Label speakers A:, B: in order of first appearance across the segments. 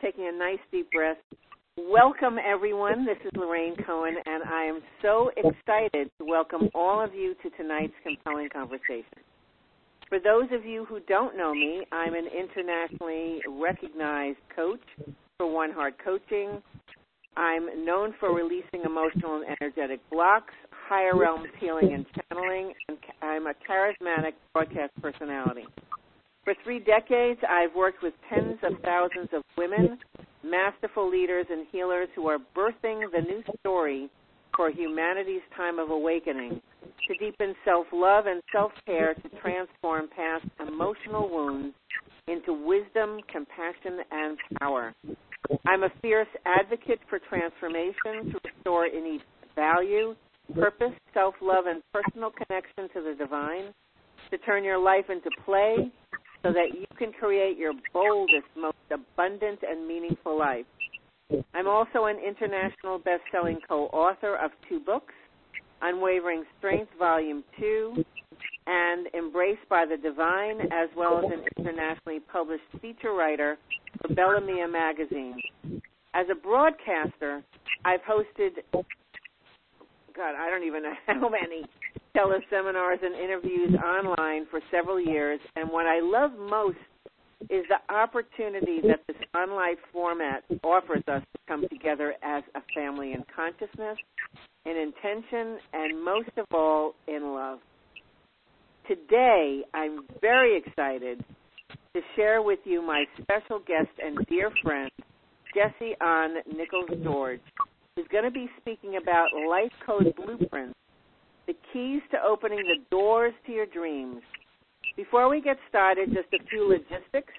A: taking a nice deep breath. Welcome, everyone. This is Lorraine Cohen, and I am so excited to welcome all of you to tonight's compelling conversation. For those of you who don't know me, I'm an internationally recognized coach for One Heart Coaching. I'm known for releasing emotional and energetic blocks, higher realms healing and channeling, and I'm a charismatic broadcast personality. For three decades, I've worked with tens of thousands of women, masterful leaders, and healers who are birthing the new story for humanity's time of awakening to deepen self love and self care to transform past emotional wounds into wisdom, compassion, and power. I'm a fierce advocate for transformation to restore innate value, purpose, self love, and personal connection to the divine, to turn your life into play so that you can create your boldest, most abundant, and meaningful life. I'm also an international best-selling co-author of two books, Unwavering Strength Volume 2 and Embraced by the Divine, as well as an internationally published feature writer for Bella Mia magazine. As a broadcaster, I've hosted, God, I don't even know how many teleseminars and interviews online for several years, and what I love most is the opportunity that this online format offers us to come together as a family in consciousness, in intention, and most of all, in love. Today, I'm very excited to share with you my special guest and dear friend, Jesse Ann Nichols George, who's going to be speaking about Life Code Blueprints, the keys to opening the doors to your dreams. Before we get started, just a few logistics,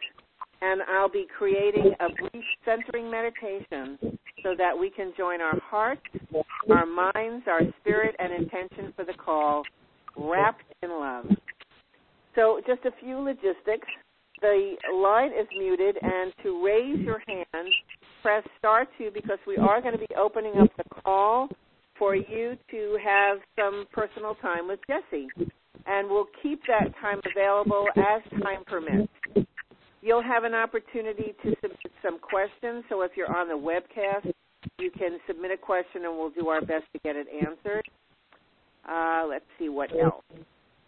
A: and I'll be creating a brief centering meditation so that we can join our hearts, our minds, our spirit, and intention for the call, wrapped in love. So, just a few logistics. The line is muted, and to raise your hand, press star two because we are going to be opening up the call for you to have some personal time with Jesse. And we'll keep that time available as time permits. You'll have an opportunity to submit some questions. So if you're on the webcast, you can submit a question and we'll do our best to get it answered. Uh, let's see what else.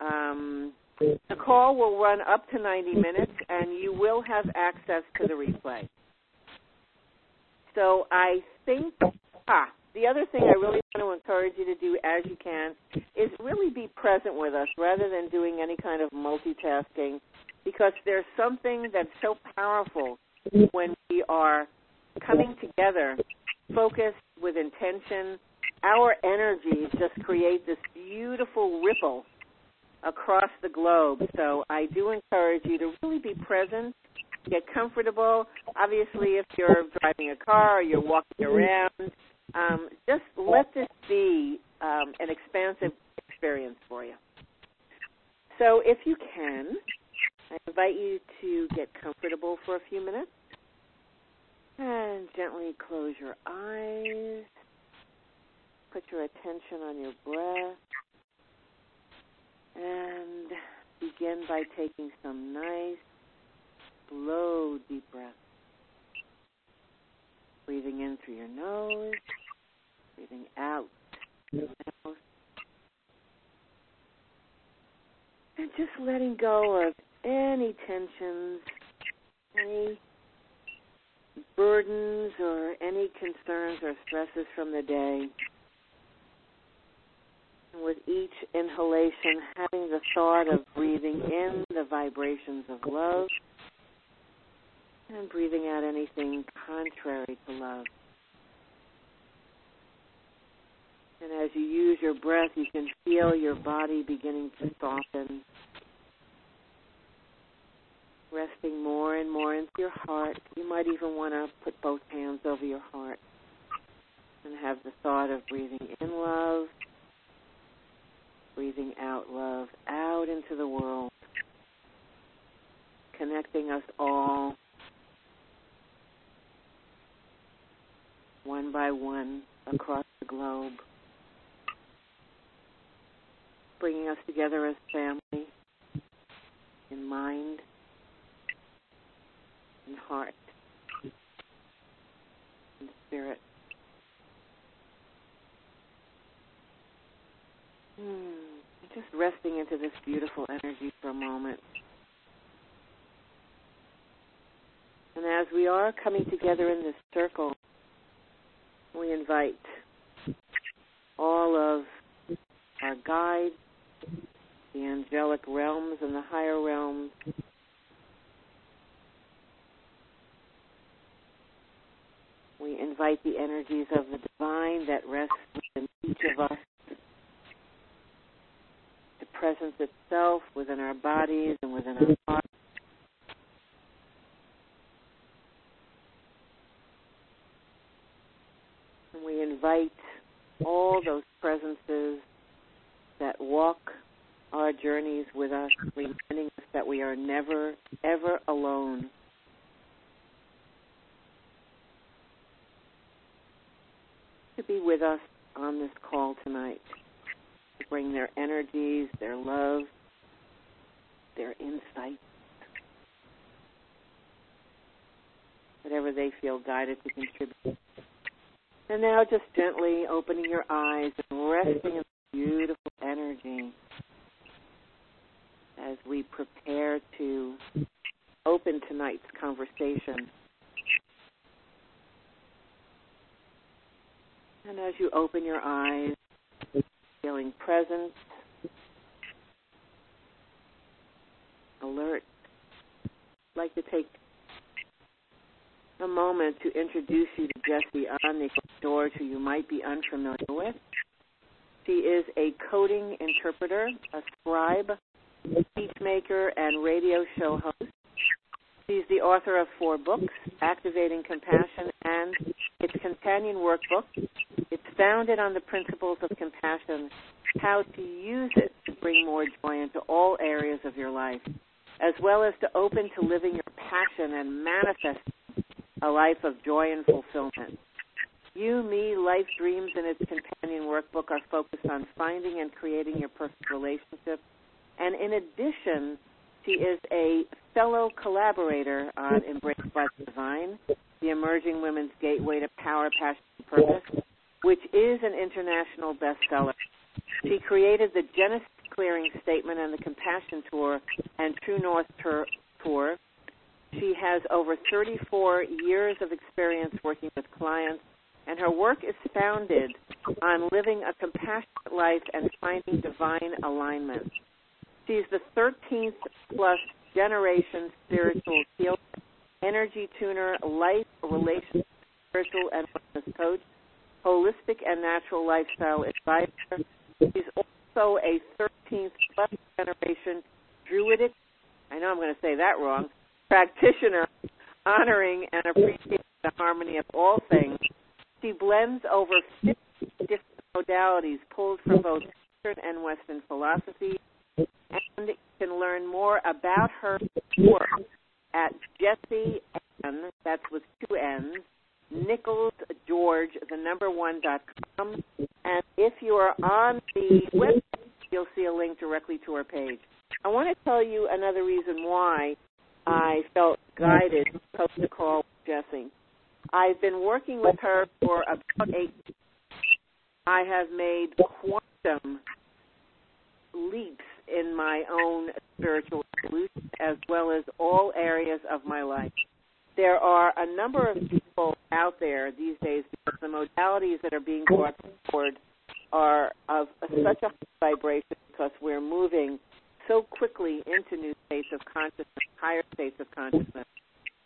A: Um, the call will run up to 90 minutes and you will have access to the replay. So I think, ah, the other thing I really want to encourage you to do as you can is really be present with us rather than doing any kind of multitasking because there's something that's so powerful when we are coming together, focused with intention. Our energies just create this beautiful ripple across the globe. So I do encourage you to really be present, get comfortable. Obviously, if you're driving a car or you're walking around, um, just let this be um, an expansive experience for you. So if you can, I invite you to get comfortable for a few minutes and gently close your eyes. Put your attention on your breath and begin by taking some nice, slow, deep breaths. Breathing in through your nose, breathing out through your. And just letting go of any tensions, any burdens, or any concerns or stresses from the day. And with each inhalation, having the thought of breathing in the vibrations of love and breathing out anything contrary to love. And as you use your breath, you can feel your body beginning to soften resting more and more into your heart. You might even want to put both hands over your heart and have the thought of breathing in love, breathing out love, out into the world, connecting us all one by one across the globe, bringing us together as family in mind and heart. and spirit. Hmm. Just resting into this beautiful energy for a moment. And as we are coming together in this circle, we invite all of our guides, the angelic realms and the higher realms, we invite the energies of the divine that rest within each of us, the presence itself within our bodies and within our hearts. And we invite all those presences that walk our journeys with us, reminding us that we are never, ever alone. To be with us on this call tonight, to bring their energies, their love, their insights, whatever they feel guided to contribute. And now just gently opening your eyes and resting in beautiful energy as we prepare to open tonight's conversation. And as you open your eyes, feeling present, alert, like to take a moment to introduce you to Jessie Ann Nichols George, who you might be unfamiliar with. She is a coding interpreter, a scribe, speechmaker, and radio show host. She's the author of four books, Activating Compassion and its companion workbook. It's founded on the principles of compassion, how to use it to bring more joy into all areas of your life, as well as to open to living your passion and manifesting a life of joy and fulfillment. You, Me, Life Dreams, and its companion workbook are focused on finding and creating your perfect relationship. And in addition, she is a fellow collaborator on Embrace by the Divine, the Emerging Women's Gateway to Power, Passion, and Purpose, which is an international bestseller. She created the Genesis Clearing Statement and the Compassion Tour and True North Tour. She has over 34 years of experience working with clients and her work is founded on living a compassionate life and finding divine alignment. She's the 13th plus generation spiritual healer, energy tuner, life, relationship, spiritual and wellness coach, holistic and natural lifestyle advisor. She's also a 13th plus generation druidic, I know I'm going to say that wrong, practitioner, honoring and appreciating the harmony of all things she blends over 50 different modalities pulled from both Eastern and Western philosophy. And you can learn more about her work at Jessie N, that's with two N's, Nichols George, the number one dot com. And if you are on the website, you'll see a link directly to her page. I want to tell you another reason why I felt guided to post a call with Jessie. I've been working with her for about eight. I have made quantum leaps in my own spiritual evolution as well as all areas of my life. There are a number of people out there these days because the modalities that are being brought forward are of such a vibration because we're moving so quickly into new states of consciousness, higher states of consciousness.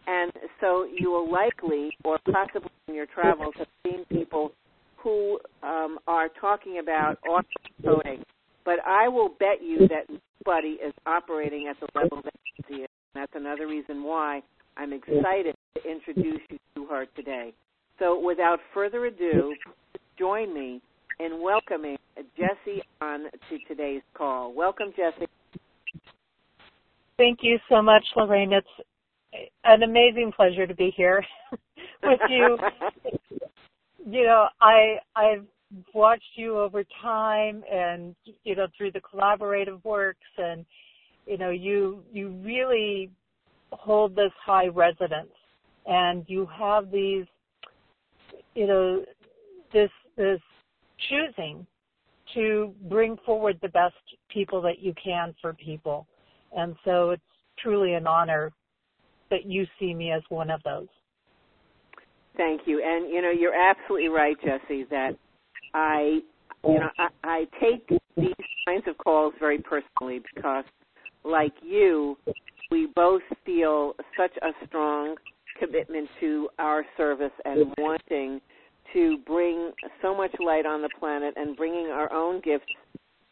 A: And so you will likely, or possibly in your travels, have seen people who um, are talking about auto-coding. But I will bet you that nobody is operating at the level that she is. And that's another reason why I'm excited to introduce you to her today. So without further ado, join me in welcoming Jessie on to today's call. Welcome, Jessie.
B: Thank you so much, Lorraine. It's an amazing pleasure to be here with you. you know, I I've watched you over time and you know through the collaborative works and you know you you really hold this high resonance and you have these you know, this this choosing to bring forward the best people that you can for people. And so it's truly an honor that you see me as one of those.
A: Thank you. And you know, you're absolutely right, Jesse, that I you know, I, I take these kinds of calls very personally because like you, we both feel such a strong commitment to our service and wanting to bring so much light on the planet and bringing our own gifts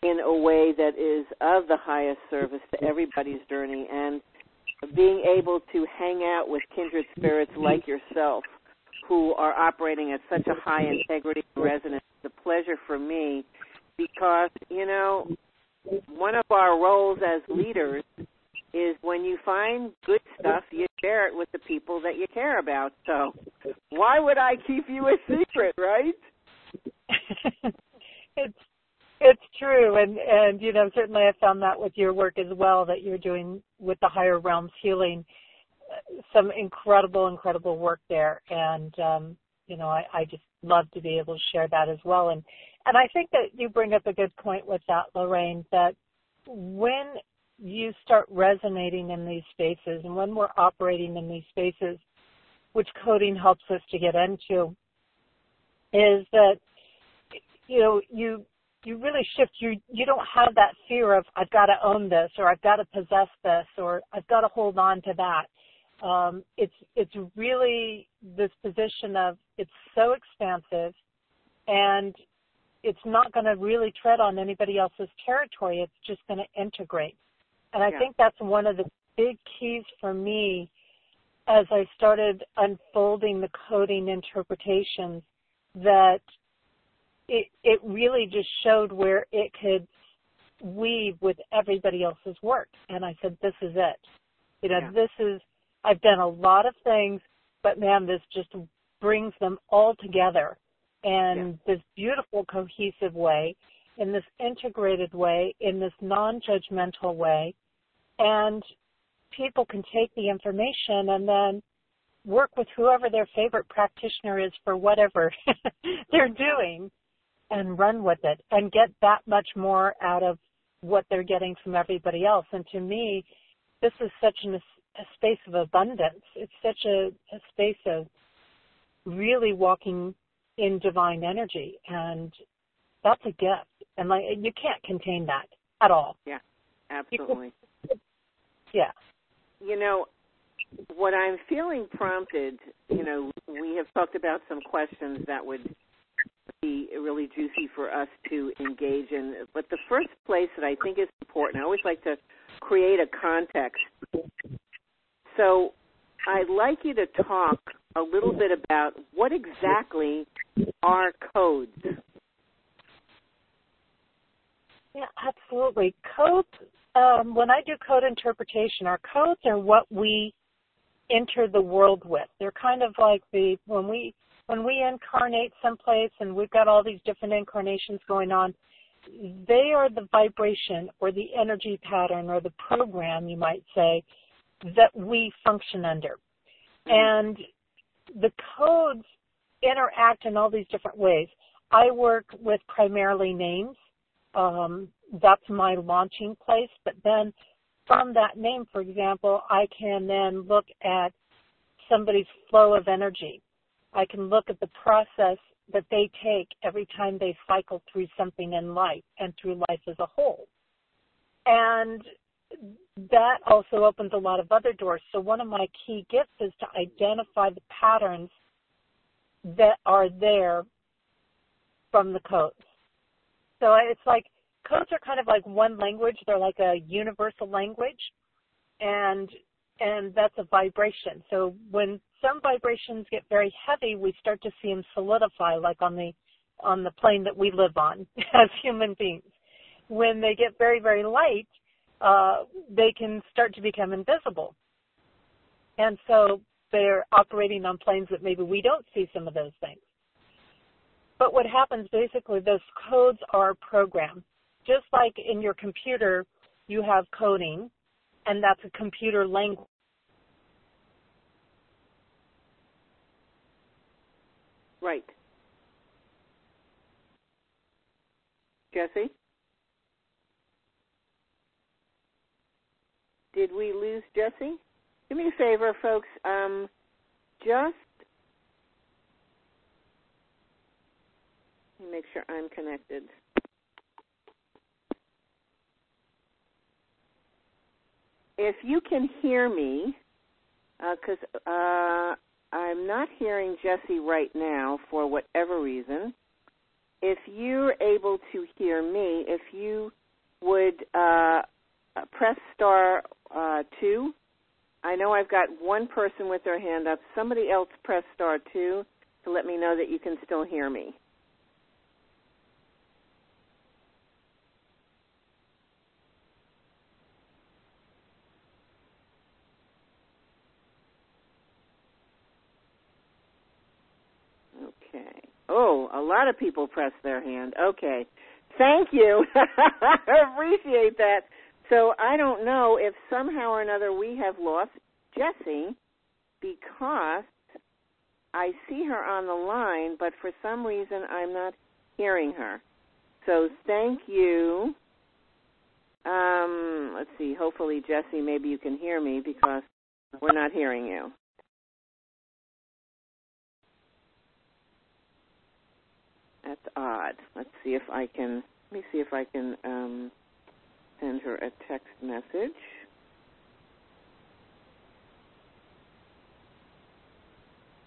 A: in a way that is of the highest service to everybody's journey and being able to hang out with kindred spirits like yourself who are operating at such a high integrity and resonance is a pleasure for me because, you know, one of our roles as leaders is when you find good stuff, you share it with the people that you care about. So why would I keep you a secret, right?
B: it's it's true, and and you know certainly I found that with your work as well that you're doing with the higher realms healing, some incredible incredible work there, and um, you know I, I just love to be able to share that as well, and and I think that you bring up a good point with that, Lorraine, that when you start resonating in these spaces and when we're operating in these spaces, which coding helps us to get into, is that you know you you really shift you you don't have that fear of I've got to own this or I've got to possess this or I've got to hold on to that. Um, it's it's really this position of it's so expansive and it's not going to really tread on anybody else's territory. It's just going to integrate. And I
A: yeah.
B: think that's one of the big keys for me as I started unfolding the coding interpretations that it it really just showed where it could weave with everybody else's work. And I said, This is it. You know,
A: yeah.
B: this is I've done a lot of things, but man, this just brings them all together in yeah. this beautiful cohesive way, in this integrated way, in this non-judgmental way, and people can take the information and then work with whoever their favorite practitioner is for whatever they're doing and run with it and get that much more out of what they're getting from everybody else. And to me, this is such an, a space of abundance. It's such a, a space of really walking in divine energy, and that's a gift. And like you can't contain that at all.
A: Yeah, absolutely.
B: Yeah.
A: You know, what I'm feeling prompted, you know, we have talked about some questions that would be really juicy for us to engage in. But the first place that I think is important, I always like to create a context. So I'd like you to talk a little bit about what exactly are codes.
B: Yeah, absolutely. Codes um, when I do code interpretation, our codes are what we enter the world with. They're kind of like the when we when we incarnate someplace and we've got all these different incarnations going on, they are the vibration or the energy pattern or the program, you might say, that we function under. And the codes interact in all these different ways. I work with primarily names. Um, that's my launching place. But then from that name, for example, I can then look at somebody's flow of energy. I can look at the process that they take every time they cycle through something in life and through life as a whole. And that also opens a lot of other doors. So one of my key gifts is to identify the patterns that are there from the codes. So it's like codes are kind of like one language. They're like a universal language, and and that's a vibration. So when some vibrations get very heavy, we start to see them solidify, like on the on the plane that we live on as human beings. When they get very very light, uh, they can start to become invisible, and so they're operating on planes that maybe we don't see some of those things. But what happens basically, those codes are programmed just like in your computer, you have coding, and that's a computer language.
A: Right. Jesse? Did we lose Jesse? Do me a favor, folks. Um, just make sure I'm connected. If you can hear me, because uh, uh, I'm not hearing Jesse right now for whatever reason. If you're able to hear me, if you would uh, press star uh, two. I know I've got one person with their hand up. Somebody else press star two to let me know that you can still hear me. Okay. Oh, a lot of people press their hand. Okay. Thank you. I appreciate that. So I don't know if somehow or another we have lost Jessie because I see her on the line, but for some reason I'm not hearing her. So thank you. Um, let's see. Hopefully, Jesse, maybe you can hear me because we're not hearing you. That's odd. Let's see if I can. Let me see if I can um, send her a text message.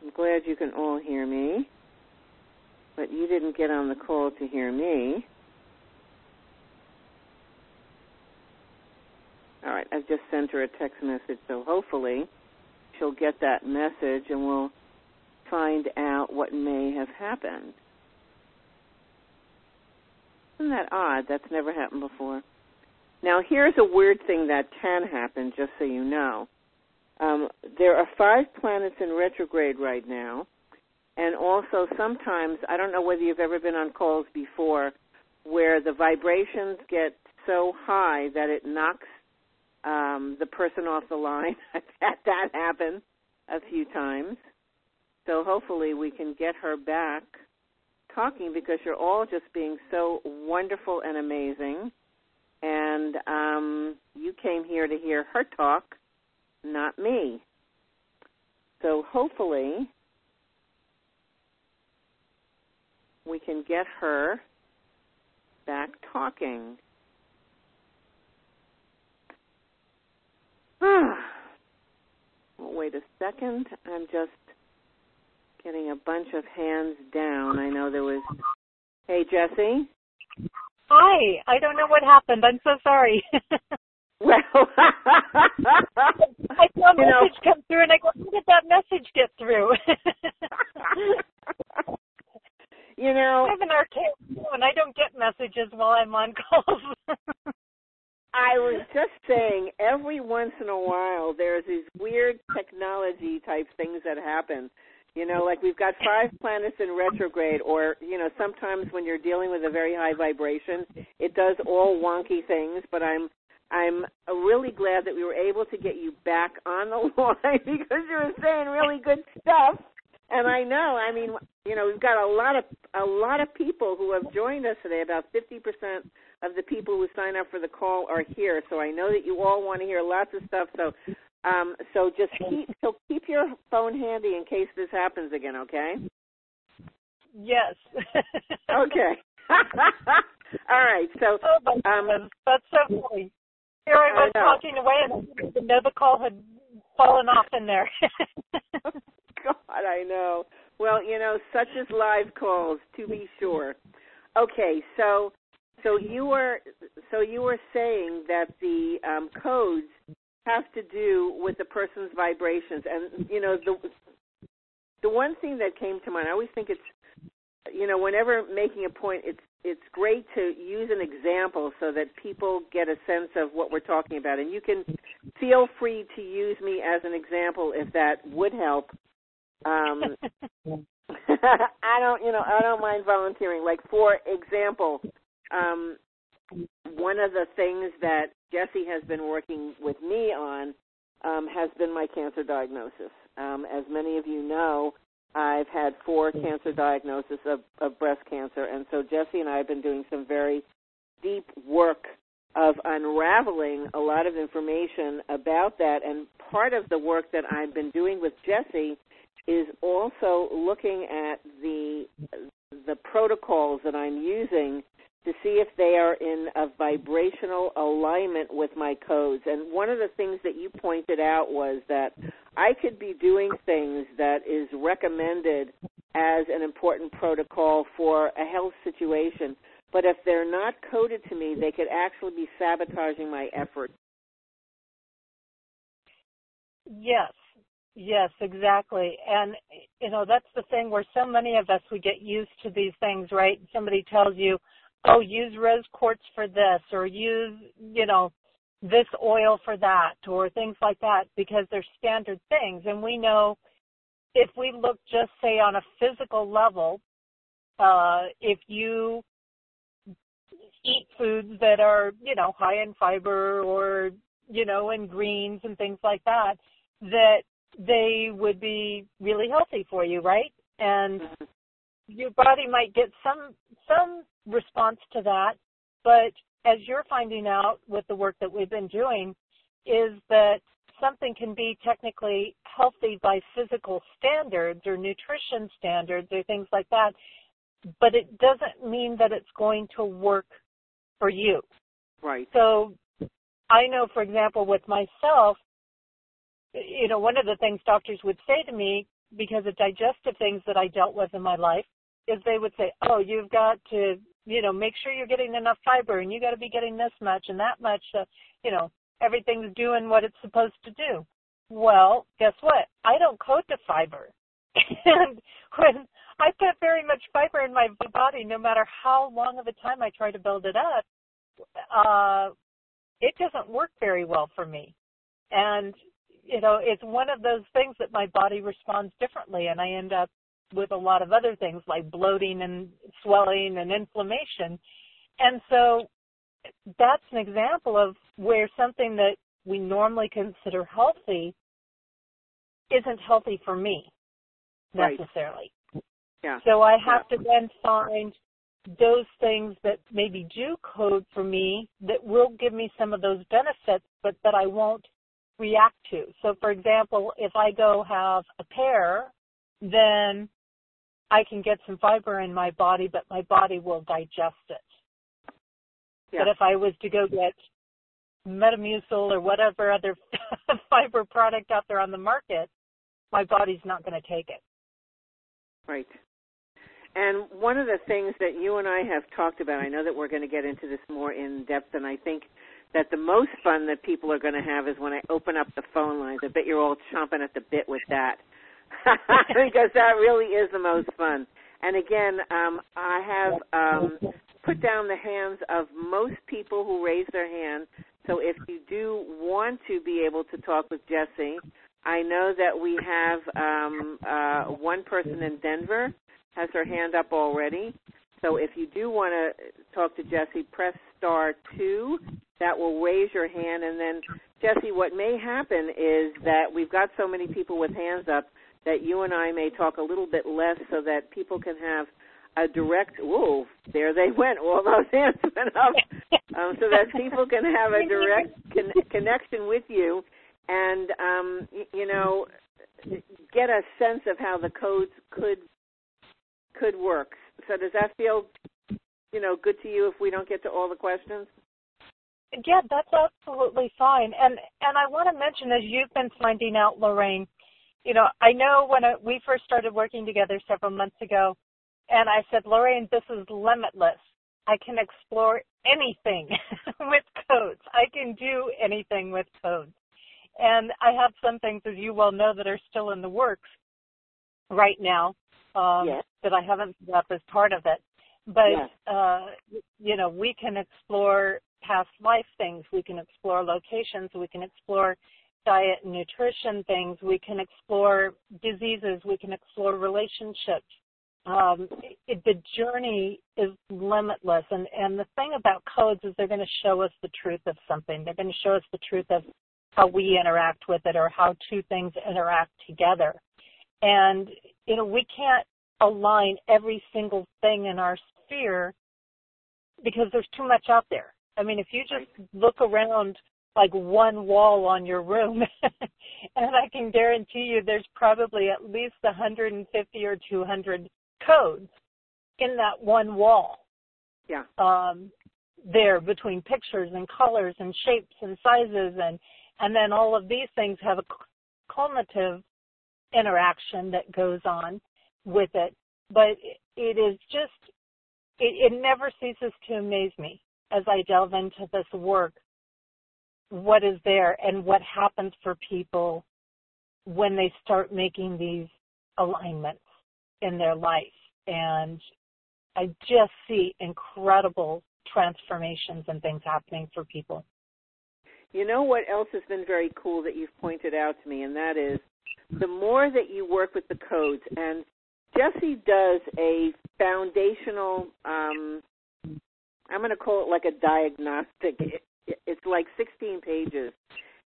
A: I'm glad you can all hear me, but you didn't get on the call to hear me. All right, I've just sent her a text message, so hopefully she'll get that message and we'll find out what may have happened. Isn't that odd? That's never happened before. Now, here's a weird thing that can happen, just so you know. Um, there are five planets in retrograde right now, and also sometimes, I don't know whether you've ever been on calls before, where the vibrations get so high that it knocks um, the person off the line. I've had that happen a few times. So hopefully we can get her back talking because you're all just being so wonderful and amazing and um, you came here to hear her talk, not me. So hopefully we can get her back talking. wait a second. I'm just getting a bunch of hands down. I know there was. Hey, Jesse.
B: Hi. I don't know what happened. I'm so sorry.
A: well,
B: I saw a message know. come through, and I go, "How did that message get through?"
A: you know,
B: I have an arcade phone. I don't get messages while I'm on calls.
A: I was just saying, every once in a while, there's these weird technology type things that happen you know, like we've got five planets in retrograde, or, you know, sometimes when you're dealing with a very high vibration, it does all wonky things, but I'm I'm really glad that we were able to get you back on the line because you were saying really good stuff. And I know, I mean, you know, we've got a lot of a lot of people who have joined us today. About 50% of the people who sign up for the call are here. So I know that you all want to hear lots of stuff. So um, so just keep so keep your phone handy in case this happens again, okay?
B: Yes.
A: okay. All right. So
B: oh, um, that's so funny. Here I was I talking away, and the the call had fallen off in there.
A: God, I know. Well, you know, such as live calls, to be sure. Okay, so so you were so you were saying that the um, codes have to do with the person's vibrations. And you know, the the one thing that came to mind, I always think it's you know, whenever making a point, it's it's great to use an example so that people get a sense of what we're talking about. And you can feel free to use me as an example if that would help. Um, I don't, you know, I don't mind volunteering. Like for example, um, one of the things that Jesse has been working with me on um, has been my cancer diagnosis. Um, as many of you know, I've had four cancer diagnoses of, of breast cancer, and so Jesse and I have been doing some very deep work of unraveling a lot of information about that. And part of the work that I've been doing with Jesse is also looking at the the protocols that I'm using to see if they are in a vibrational alignment with my codes. And one of the things that you pointed out was that I could be doing things that is recommended as an important protocol for a health situation, but if they're not coded to me, they could actually be sabotaging my efforts.
B: Yes, yes, exactly. And, you know, that's the thing where so many of us, we get used to these things, right? Somebody tells you, oh, use rose quartz for this, or use, you know, this oil for that, or things like that, because they're standard things. And we know if we look just, say, on a physical level, uh, if you eat foods that are, you know, high in fiber or, you know, in greens and things like that, that they would be really healthy for you, right? And mm-hmm. your body might get some some response to that, but as you're finding out with the work that we've been doing, is that something can be technically healthy by physical standards or nutrition standards or things like that, but it doesn't mean that it's going to work for you.
A: Right.
B: So I know, for example, with myself, you know, one of the things doctors would say to me because of digestive things that I dealt with in my life is they would say, "Oh, you've got to, you know, make sure you're getting enough fiber, and you got to be getting this much and that much. Uh, you know, everything's doing what it's supposed to do." Well, guess what? I don't code to fiber, and when I put very much fiber in my body, no matter how long of a time I try to build it up, uh, it doesn't work very well for me. And, you know, it's one of those things that my body responds differently, and I end up with a lot of other things like bloating and swelling and inflammation. And so that's an example of where something that we normally consider healthy isn't healthy for me necessarily.
A: Yeah.
B: So I have yeah. to then find those things that maybe do code for me that will give me some of those benefits, but that I won't react to. So, for example, if I go have a pear, then I can get some fiber in my body, but my body will digest it. Yeah. But if I was to go get Metamucil or whatever other fiber product out there on the market, my body's not going to take it.
A: Right. And one of the things that you and I have talked about, I know that we're going to get into this more in depth, and I think that the most fun that people are going to have is when I open up the phone lines. I bet you're all chomping at the bit with that because that really is the most fun. And again, um, I have um, put down the hands of most people who raise their hand. So if you do want to be able to talk with Jesse, I know that we have um, uh, one person in Denver has her hand up already. So if you do want to talk to Jesse, press star two. That will raise your hand. And then, Jesse, what may happen is that we've got so many people with hands up that you and I may talk a little bit less so that people can have a direct, whoa, there they went. All those hands went up. Um, so that people can have a direct con- connection with you and, um, y- you know, get a sense of how the codes could could work. So does that feel, you know, good to you if we don't get to all the questions?
B: Yeah, that's absolutely fine. And and I want to mention, as you've been finding out, Lorraine, you know, I know when I, we first started working together several months ago, and I said, Lorraine, this is limitless. I can explore anything with codes. I can do anything with codes. And I have some things, as you well know, that are still in the works right now um, yes. that I haven't set up as part of it. But yes. uh, you know, we can explore past life things. We can explore locations. We can explore diet and nutrition things. We can explore diseases. We can explore relationships. Um, it, the journey is limitless. And, and the thing about codes is they're going to show us the truth of something. They're going to show us the truth of how we interact with it or how two things interact together. And you know, we can't align every single thing in our sphere because there's too much out there. I mean, if you just look around like one wall on your room, and I can guarantee you there's probably at least 150 or 200 codes in that one wall.
A: Yeah.
B: Um, there between pictures and colors and shapes and sizes and and then all of these things have a cumulative interaction that goes on with it but it is just it, it never ceases to amaze me as I delve into this work what is there and what happens for people when they start making these alignments in their life. And I just see incredible transformations and things happening for people.
A: You know what else has been very cool that you've pointed out to me, and that is the more that you work with the codes, and Jesse does a foundational, um, I'm going to call it like a diagnostic. It, it's like 16 pages.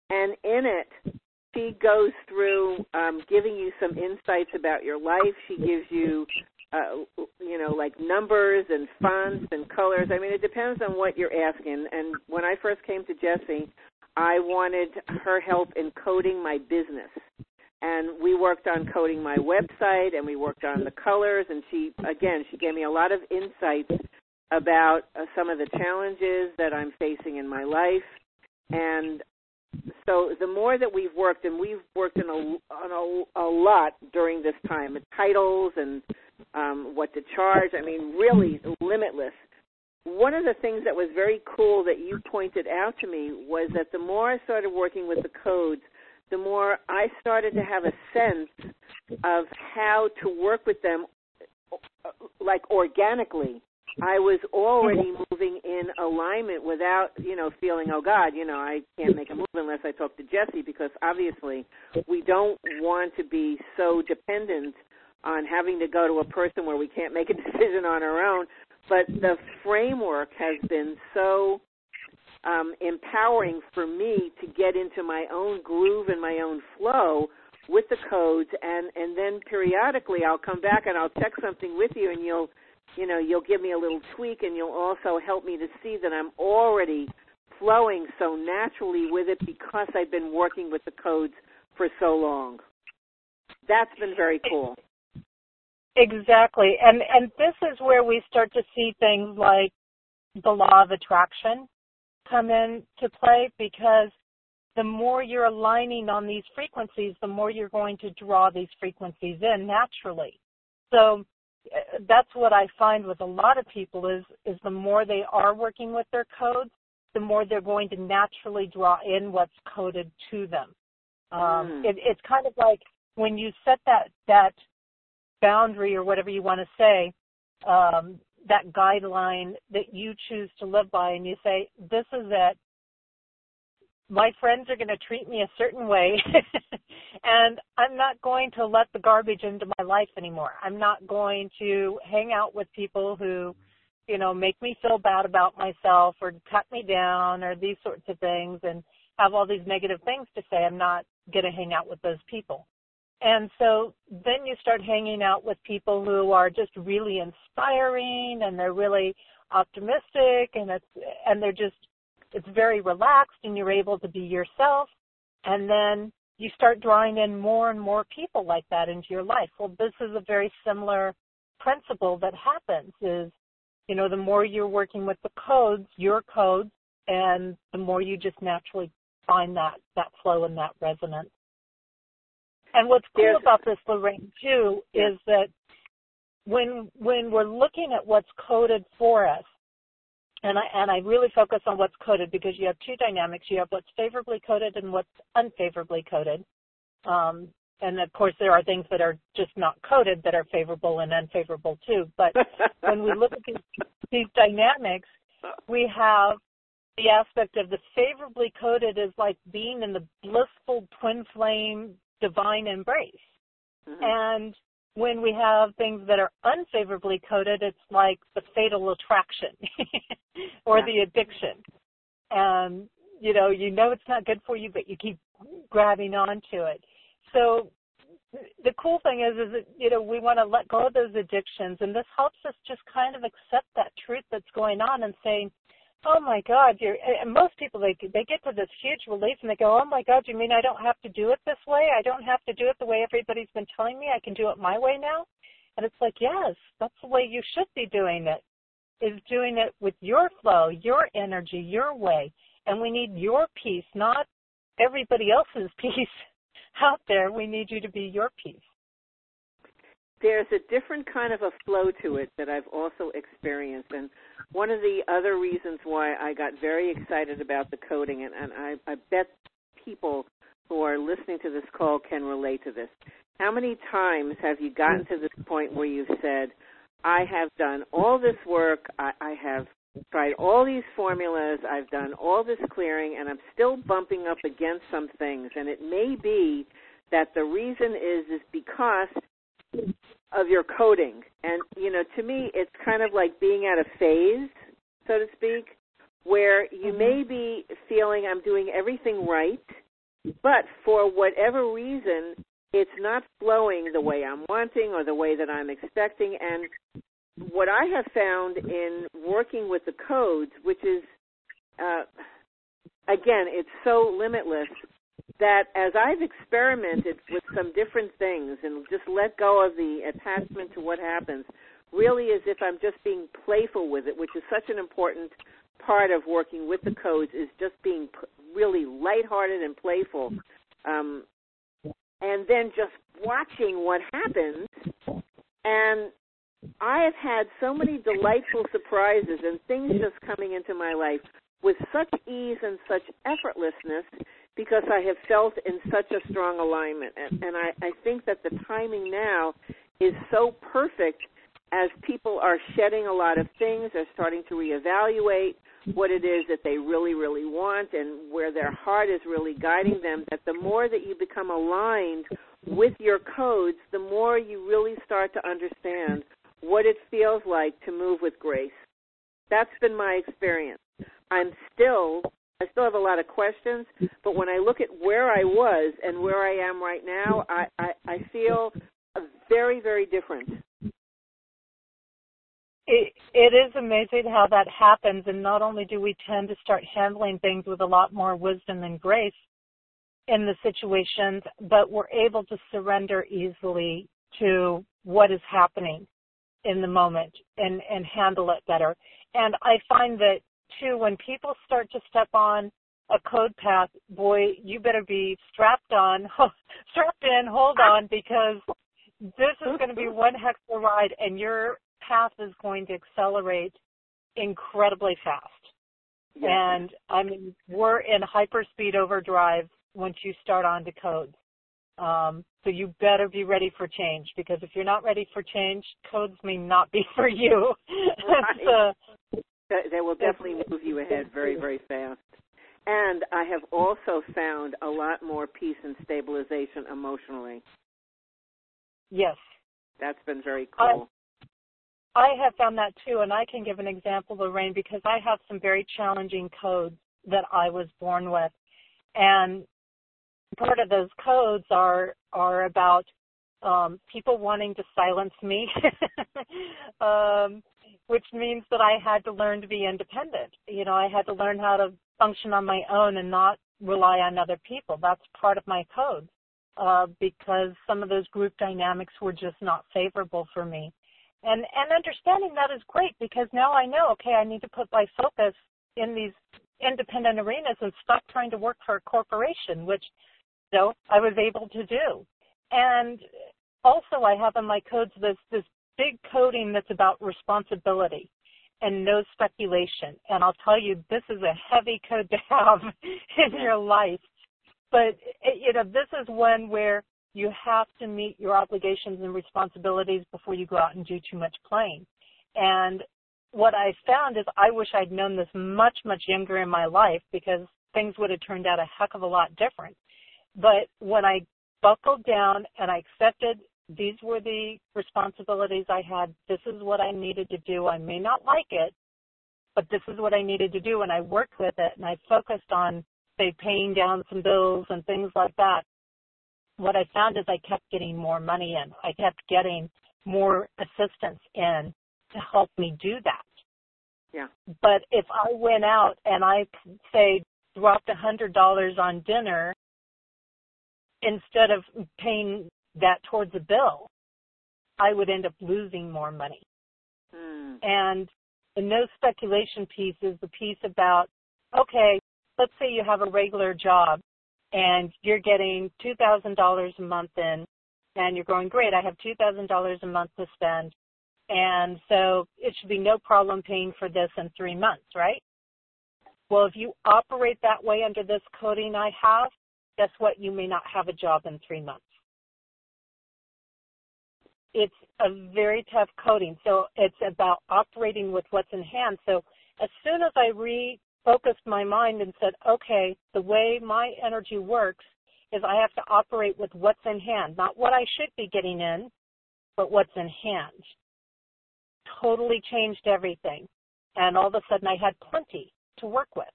A: And in it, she goes through um, giving you some insights about your life. She gives you, uh, you know, like numbers and fonts and colors. I mean, it depends on what you're asking. And when I first came to Jessie, I wanted her help in coding my business. And we worked on coding my website and we worked on the colors. And she, again, she gave me a lot of insights about uh, some of the challenges that I'm facing in my life. And so the more that we've worked, and we've worked in a, on a, a lot during this time, titles and um, what to charge. I mean, really limitless. One of the things that was very cool that you pointed out to me was that the more I started working with the codes, the more I started to have a sense of how to work with them uh, like organically I was already moving in alignment without, you know, feeling, oh God, you know, I can't make a move unless I talk to Jesse because obviously we don't want to be so dependent on having to go to a person where we can't make a decision on our own. But the framework has been so um, empowering for me to get into my own groove and my own flow with the codes and and then periodically I'll come back and I'll check something with you and you'll you know, you'll give me a little tweak and you'll also help me to see that I'm already flowing so naturally with it because I've been working with the codes for so long. That's been very cool.
B: Exactly. And and this is where we start to see things like the law of attraction come into play because the more you're aligning on these frequencies, the more you're going to draw these frequencies in naturally. So that's what I find with a lot of people is is the more they are working with their codes, the more they're going to naturally draw in what's coded to them. Um, mm. it, it's kind of like when you set that that boundary or whatever you want to say, um, that guideline that you choose to live by, and you say, "This is it my friends are going to treat me a certain way and I'm not going to let the garbage into my life anymore. I'm not going to hang out with people who, you know, make me feel bad about myself or cut me down or these sorts of things and have all these negative things to say. I'm not going to hang out with those people. And so then you start hanging out with people who are just really inspiring and they're really optimistic and it's and they're just it's very relaxed and you're able to be yourself and then you start drawing in more and more people like that into your life. Well, this is a very similar principle that happens is, you know, the more you're working with the codes, your codes, and the more you just naturally find that, that flow and that resonance. And what's cool about this, Lorraine, too, is that when when we're looking at what's coded for us, and I and I really focus on what's coded because you have two dynamics. You have what's favorably coded and what's unfavorably coded. Um, and of course, there are things that are just not coded that are favorable and unfavorable too. But when we look at these, these dynamics, we have the aspect of the favorably coded is like being in the blissful twin flame divine embrace. Mm-hmm. And when we have things that are unfavorably coded, it's like the fatal attraction or yeah. the addiction. And, you know, you know it's not good for you, but you keep grabbing onto it. So the cool thing is, is that you know we want to let go of those addictions, and this helps us just kind of accept that truth that's going on and saying, "Oh my God!" You're, and most people they they get to this huge relief and they go, "Oh my God! You mean I don't have to do it this way? I don't have to do it the way everybody's been telling me. I can do it my way now." And it's like, yes, that's the way you should be doing it. Is doing it with your flow, your energy, your way, and we need your peace, not everybody else's peace out there. We need you to be your peace.
A: There's a different kind of a flow to it that I've also experienced. And one of the other reasons why I got very excited about the coding, and, and I, I bet people who are listening to this call can relate to this. How many times have you gotten to this point where you've said, I have done all this work, I, I have tried all these formulas, I've done all this clearing, and I'm still bumping up against some things. And it may be that the reason is is because of your coding. And you know, to me, it's kind of like being at a phase, so to speak, where you may mm-hmm. be feeling I'm doing everything right, but for whatever reason, it's not flowing the way I'm wanting or the way that I'm expecting. And what I have found in working with the codes, which is, uh, again, it's so limitless that as I've experimented with some different things and just let go of the attachment to what happens, really as if I'm just being playful with it, which is such an important part of working with the codes, is just being really lighthearted and playful. Um, and then just watching what happens and I have had so many delightful surprises and things just coming into my life with such ease and such effortlessness because I have felt in such a strong alignment. And, and I, I think that the timing now is so perfect as people are shedding a lot of things, they're starting to reevaluate what it is that they really, really want and where their heart is really guiding them, that the more that you become aligned with your codes, the more you really start to understand what it feels like to move with grace. That's been my experience. I'm still, I still have a lot of questions, but when I look at where I was and where I am right now, I, I, I feel very, very different.
B: It, it is amazing how that happens, and not only do we tend to start handling things with a lot more wisdom and grace in the situations, but we're able to surrender easily to what is happening in the moment and, and handle it better. And I find that too, when people start to step on a code path, boy, you better be strapped on, strapped in, hold on, because this is going to be one heck of a ride and your path is going to accelerate incredibly fast. And I mean, we're in hyperspeed overdrive once you start on to codes. Um, so you better be ready for change because if you're not ready for change, codes may not be for you.
A: Right. uh, they will definitely move you ahead very, very fast. And I have also found a lot more peace and stabilization emotionally.
B: Yes.
A: That's been very cool.
B: I, I have found that too, and I can give an example, Lorraine, because I have some very challenging codes that I was born with. And part of those codes are are about um, people wanting to silence me, um, which means that I had to learn to be independent. You know, I had to learn how to function on my own and not rely on other people. That's part of my code uh, because some of those group dynamics were just not favorable for me. And and understanding that is great because now I know, okay, I need to put my focus in these independent arenas and stop trying to work for a corporation, which you know, I was able to do. And also I have in my codes this, this big coding that's about responsibility and no speculation. And I'll tell you, this is a heavy code to have in your life. But, eh, you know, this is one where you have to meet your obligations and responsibilities before you go out and do too much playing. And what I found is I wish I'd known this much, much younger in my life because things would have turned out a heck of a lot different. But when I buckled down and I accepted these were the responsibilities I had, this is what I needed to do. I may not like it, but this is what I needed to do. And I worked with it and I focused on, say, paying down some bills and things like that. what I found is I kept getting more money in. I kept getting more assistance in to help me do that.
A: Yeah.
B: But if I went out and I say dropped a hundred dollars on dinner instead of paying that towards a bill, I would end up losing more money.
A: Hmm.
B: And the no speculation piece is the piece about, okay, let's say you have a regular job and you're getting $2,000 a month in and you're going, great, I have $2,000 a month to spend. And so it should be no problem paying for this in three months, right? Well, if you operate that way under this coding I have, guess what? You may not have a job in three months. It's a very tough coding. So it's about operating with what's in hand. So as soon as I refocused my mind and said, okay, the way my energy works is I have to operate with what's in hand, not what I should be getting in, but what's in hand. Totally changed everything. And all of a sudden I had plenty to work with.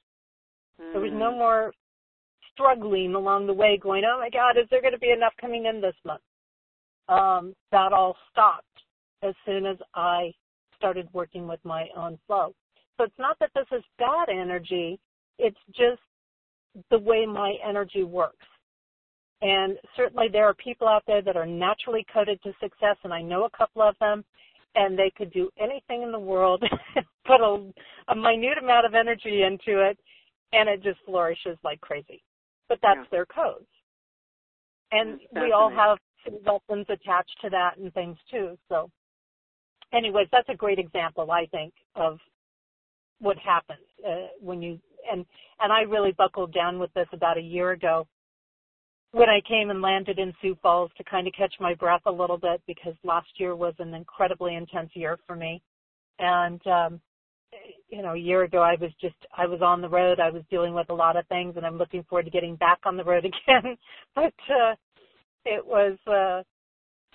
A: Mm.
B: There was no more struggling along the way going, oh my God, is there going to be enough coming in this month? Um, that all stopped as soon as I started working with my own flow. So it's not that this is bad energy, it's just the way my energy works. And certainly there are people out there that are naturally coded to success, and I know a couple of them, and they could do anything in the world, put a, a minute amount of energy into it, and it just flourishes like crazy. But that's
A: Yeah.
B: their codes. And
A: That's
B: we all have lessons attached to that and things too. So anyways, that's a great example, I think, of what happens uh, when you and and I really buckled down with this about a year ago when I came and landed in Sioux Falls to kind of catch my breath a little bit because last year was an incredibly intense year for me. And um you know, a year ago I was just I was on the road, I was dealing with a lot of things and I'm looking forward to getting back on the road again. but uh it was uh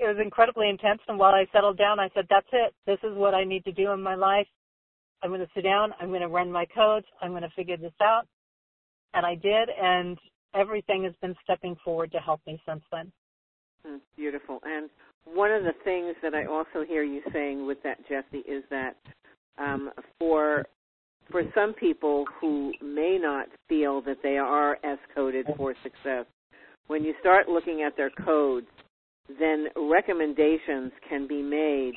B: it was incredibly intense and while I settled down I said, That's it. This is what I need to do in my life. I'm gonna sit down, I'm gonna run my codes, I'm gonna figure this out. And I did and everything has been stepping forward to help me since then.
A: Hmm, Beautiful. And one of the things that I also hear you saying with that, Jessie, is that um, for for some people who may not feel that they are as coded for success, when you start looking at their codes, then recommendations can be made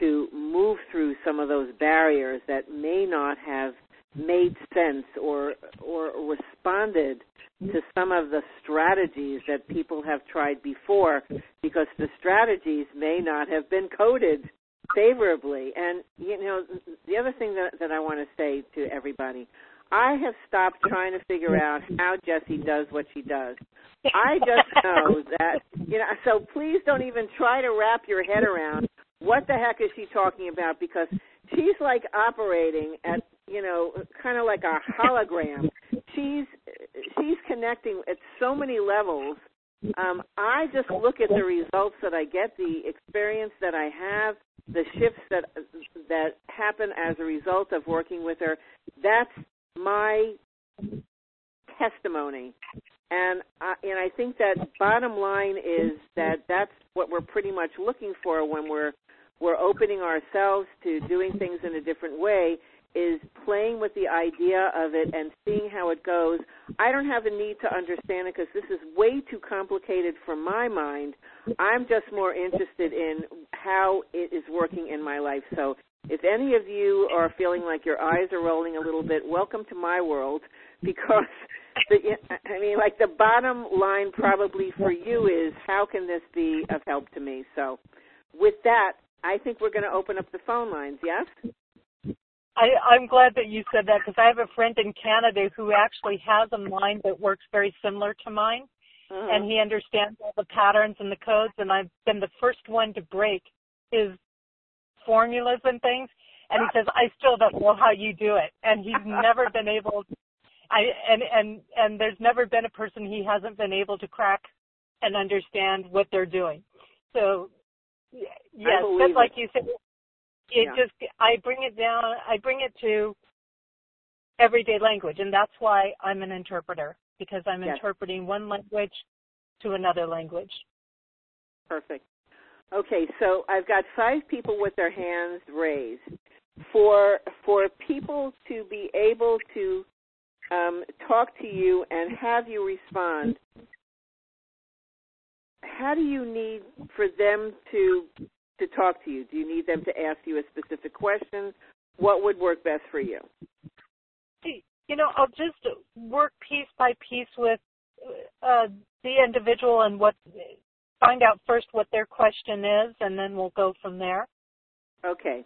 A: to move through some of those barriers that may not have made sense or or responded to some of the strategies that people have tried before because the strategies may not have been coded favorably. And you know the other thing that that I want to say to everybody I have stopped trying to figure out how Jessie does what she does. I just know that you know so please don't even try to wrap your head around what the heck is she talking about because she's like operating at you know kind of like a hologram. She's she's connecting at so many levels. Um i just look at the results that i get the experience that i have the shifts that that happen as a result of working with her. That's my testimony and I, and I think that bottom line is that that's what we're pretty much looking for when we're we're opening ourselves to doing things in a different way is playing with the idea of it and seeing how it goes. I don't have a need to understand it because this is way too complicated for my mind. I'm just more interested in how it is working in my life. So if any of you are feeling like your eyes are rolling a little bit, welcome to my world because the, I mean, like the bottom line probably for you is how can this be of help to me? So with that, I think we're going to open up the phone lines. Yes.
B: I, I'm glad that you said that because I have a friend in Canada who actually has a mind that works very similar to mine,
A: Uh-huh.
B: and he understands all the patterns and the codes. And I've been the first one to break his formulas and things. And he says, "I still don't know how you do it," and he's never been able. I and and and there's never been a person he hasn't been able to crack and understand what they're doing. So yes, but like
A: it.
B: you said, it
A: Yeah.
B: just I bring it down. I bring it to everyday language, and that's why I'm an interpreter because I'm
A: Yes.
B: interpreting one language to another language.
A: Perfect. Okay, so I've got five people with their hands raised. For for people to be able to um, talk to you and have you respond, how do you need for them to to talk to you? Do you need them to ask you a specific question? What would work best for you?
B: You know, I'll just work piece by piece with uh, the individual and what find out first what their question is, and then we'll go from there.
A: Okay.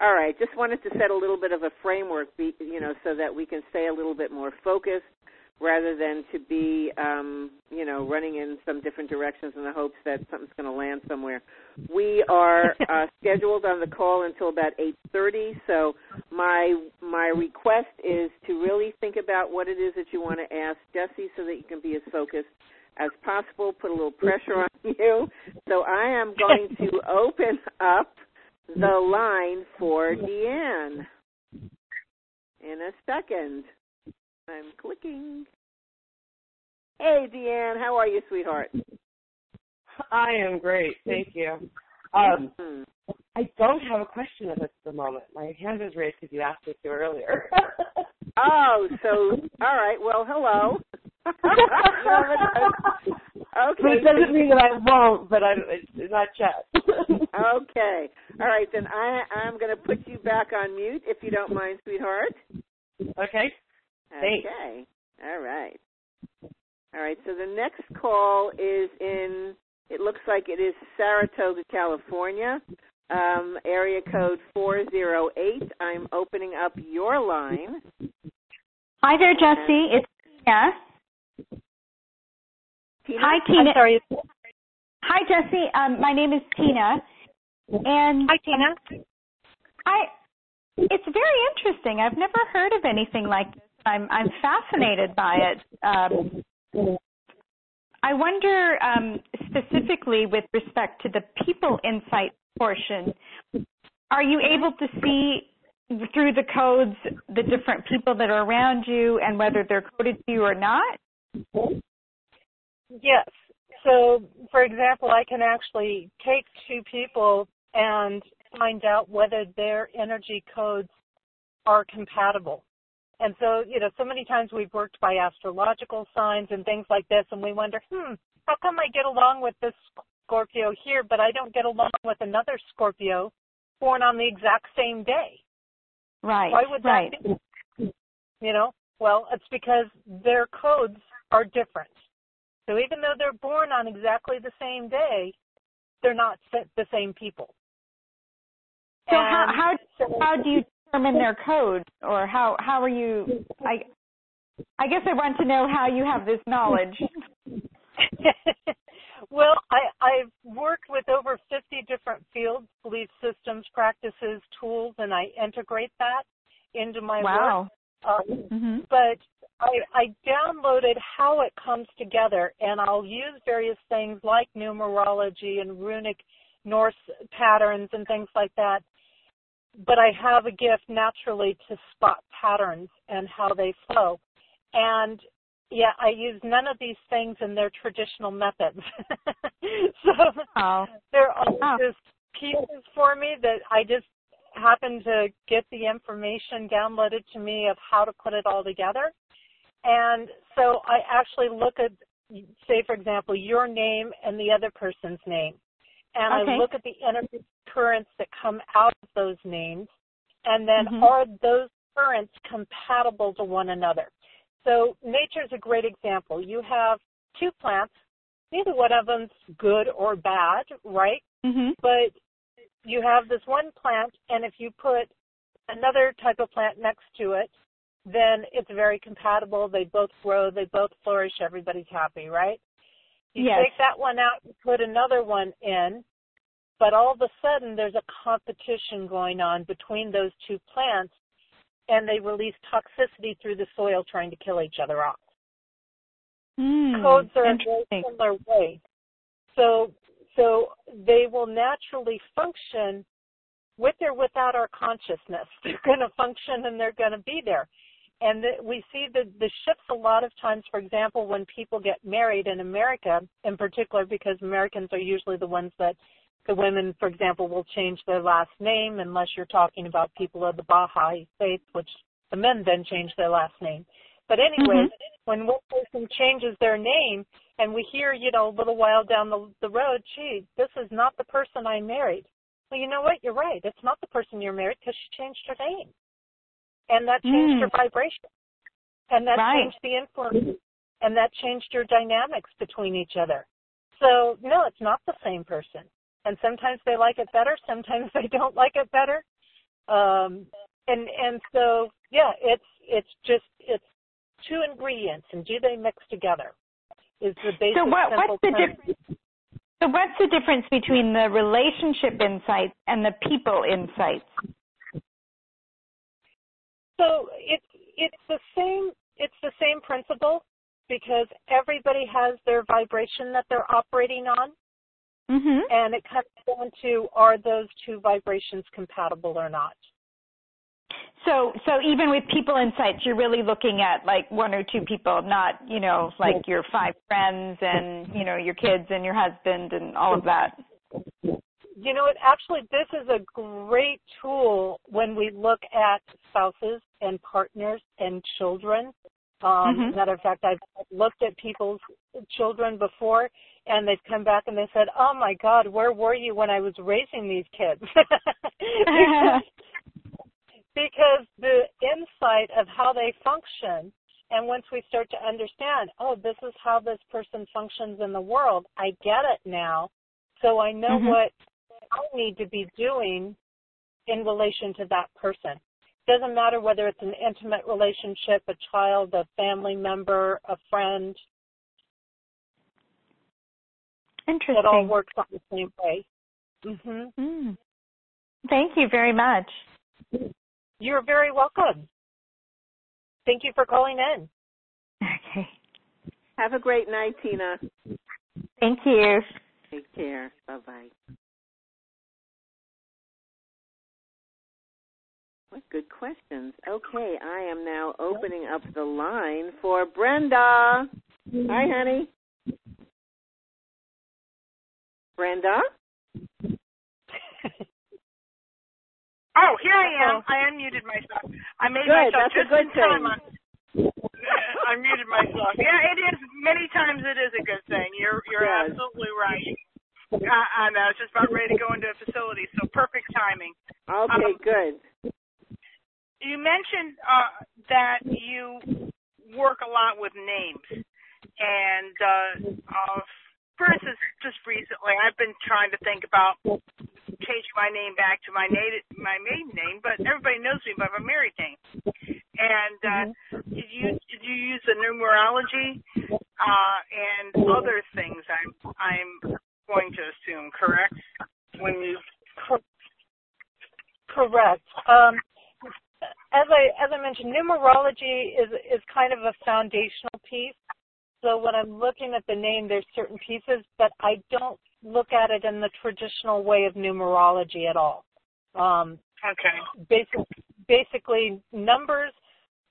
A: All right. Just wanted to set a little bit of a framework, you know, so that we can stay a little bit more focused rather than to be, um, you know, running in some different directions in the hopes that something's going to land somewhere. We are uh, scheduled on the call until about 8:30, so my my request is to really think about what it is that you want to ask Jessie, so that you can be as focused as possible. Put a little pressure on you. So I am going to open up the line for Deanne in a second. I'm clicking. Hey, Deanne, how are you, sweetheart?
C: I am great, thank you. Um, mm-hmm. I don't have a question at the moment. My hand is raised because you asked me to earlier.
A: oh, so all right. Well, hello. okay.
C: But it doesn't mean that I won't, but I it's not chat.
A: okay. All right, then I I'm going to put you back on mute if you don't mind, sweetheart.
C: Okay. Thanks.
A: Okay. All right. All right. So the next call is in. It looks like it is Saratoga, California. Um, area code 408. I'm opening up your line.
D: Hi there, Jessie. It's Tina.
A: Tina?
D: Hi, Tina.
B: I'm sorry.
D: Hi, Jessie. Um, my name is Tina. And
B: Hi, Tina.
D: I. It's very interesting. I've never heard of anything like this. I'm I'm fascinated by it. Um, I wonder um, specifically with respect to the people insight portion. Are you able to see through the codes the different people that are around you and whether they're coded to you or not?
B: Yes. So, for example, I can actually take two people and find out whether their energy codes are compatible. And so, you know, so many times we've worked by astrological signs and things like this, and we wonder, hmm, how come I get along with this Scorpio here, but I don't get along with another Scorpio born on the exact same day?
D: Right.
B: Why would that
D: right.
B: be? You know, well, it's because their codes are different. So even though they're born on exactly the same day, they're not the same people.
D: So how how how do you determine their code, or how how are you? I I guess I want to know how you have this knowledge.
B: well, I I've worked with over 50 different fields, belief systems, practices, tools, and I integrate that into my
D: wow.
B: work. Um,
D: mm-hmm.
B: But I, I downloaded how it comes together, and I'll use various things like numerology and runic Norse patterns and things like that. But I have a gift naturally to spot patterns and how they flow. And yeah, I use none of these things in their traditional methods. so
D: oh.
B: they're all oh. just pieces for me that I just happen to get the information downloaded to me of how to put it all together. And so I actually look at, say, for example, your name and the other person's name. And
D: okay.
B: I look at the energy currents that come out of those names. And then
D: mm-hmm.
B: are those currents compatible to one another? So nature is a great example. You have two plants. Neither one of them's good or bad, right?
D: Mm-hmm.
B: But you have this one plant, and if you put another type of plant next to it, then it's very compatible. They both grow, they both flourish, everybody's happy, right? You
D: yes.
B: take that one out and put another one in, but all of a sudden there's a competition going on between those two plants and they release toxicity through the soil trying to kill each other off.
D: Mm,
B: Codes are a very similar way. So so they will naturally function with or without our consciousness. They're going to function and they're going to be there. And the, we see the, the shifts a lot of times, for example, when people get married in America, in particular, because Americans are usually the ones that the women, for example, will change their last name unless you're talking about people of the Baha'i faith, which the men then change their last name. But anyway, mm-hmm. when one person changes their name and we hear, you know, a little while down the, the road, gee, this is not the person I married. Well, you know what? You're right. It's not the person you're married because she changed her name. And that changed mm. her vibration. And that right. changed the influence. And that changed your dynamics between each other. So, no, it's not the same person. And sometimes they like it better. Sometimes they don't like it better. Um, and, and so, yeah, it's, it's just, it's two ingredients and do they mix together is the basic
D: so what,
B: what's
D: the difference? So what's the difference between the relationship insights and the people insights?
B: So it's it's the same it's the same principle because everybody has their vibration that they're operating on.
D: Mm-hmm.
B: And it comes down to are those two vibrations compatible or not?
D: So, so even with people in insights, you're really looking at like one or two people, not you know like your five friends and you know your kids and your husband and all of that.
B: You know, it actually this is a great tool when we look at spouses and partners and children. Um, mm-hmm. Matter of fact, I've looked at people's children before, and they've come back and they said, "Oh my God, where were you when I was raising these kids?" because because the insight of how they function and once we start to understand oh this is how this person functions in the world i get it now so i know mm-hmm. what i need to be doing in relation to that person doesn't matter whether it's an intimate relationship a child a family member a friend
D: interesting
B: it all works on the same way Mm-hmm.
D: mm. thank you very much
B: you're very welcome. Thank you for calling in.
D: Okay.
A: Have a great night, Tina.
D: Thank you.
A: Take care. Bye bye. What good questions. Okay, I am now opening up the line for Brenda. Hi, honey. Brenda?
E: Oh, here I am. I unmuted myself. I made
A: good.
E: myself
A: That's
E: just
A: a good
E: in
A: thing.
E: time. On, I muted myself. Yeah, it is. Many times it is a good thing. You're you're
A: yes.
E: absolutely right. Uh, and I was just about ready to go into a facility, so perfect timing.
A: Okay,
E: um,
A: good.
E: You mentioned uh, that you work a lot with names, and uh, uh, for instance, just recently, I've been trying to think about changing my name back to my native my maiden name, but everybody knows me by my married name. And uh, mm-hmm. did you did you use the numerology uh, and other things? I'm I'm going to assume correct when you
B: correct. Um, as I as I mentioned, numerology is is kind of a foundational piece. So when I'm looking at the name, there's certain pieces, but I don't look at it in the traditional way of numerology at all. Um,
E: okay.
B: Basic, basically, numbers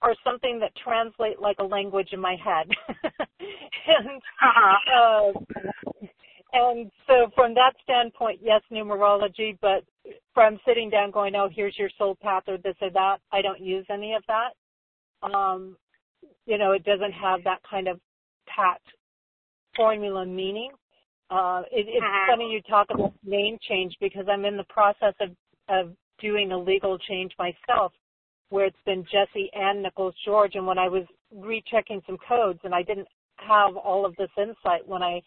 B: are something that translate like a language in my head. and,
E: uh-huh.
B: uh, and so from that standpoint, yes, numerology, but from sitting down going, oh, here's your soul path or this or that, I don't use any of that. Um, you know, it doesn't have that kind of pat formula meaning. Uh, it, it's uh-huh. funny you talk about name change because I'm in the process of, of doing a legal change myself where it's been Jessie Ann Nichols George. And when I was rechecking some codes and I didn't have all of this insight when I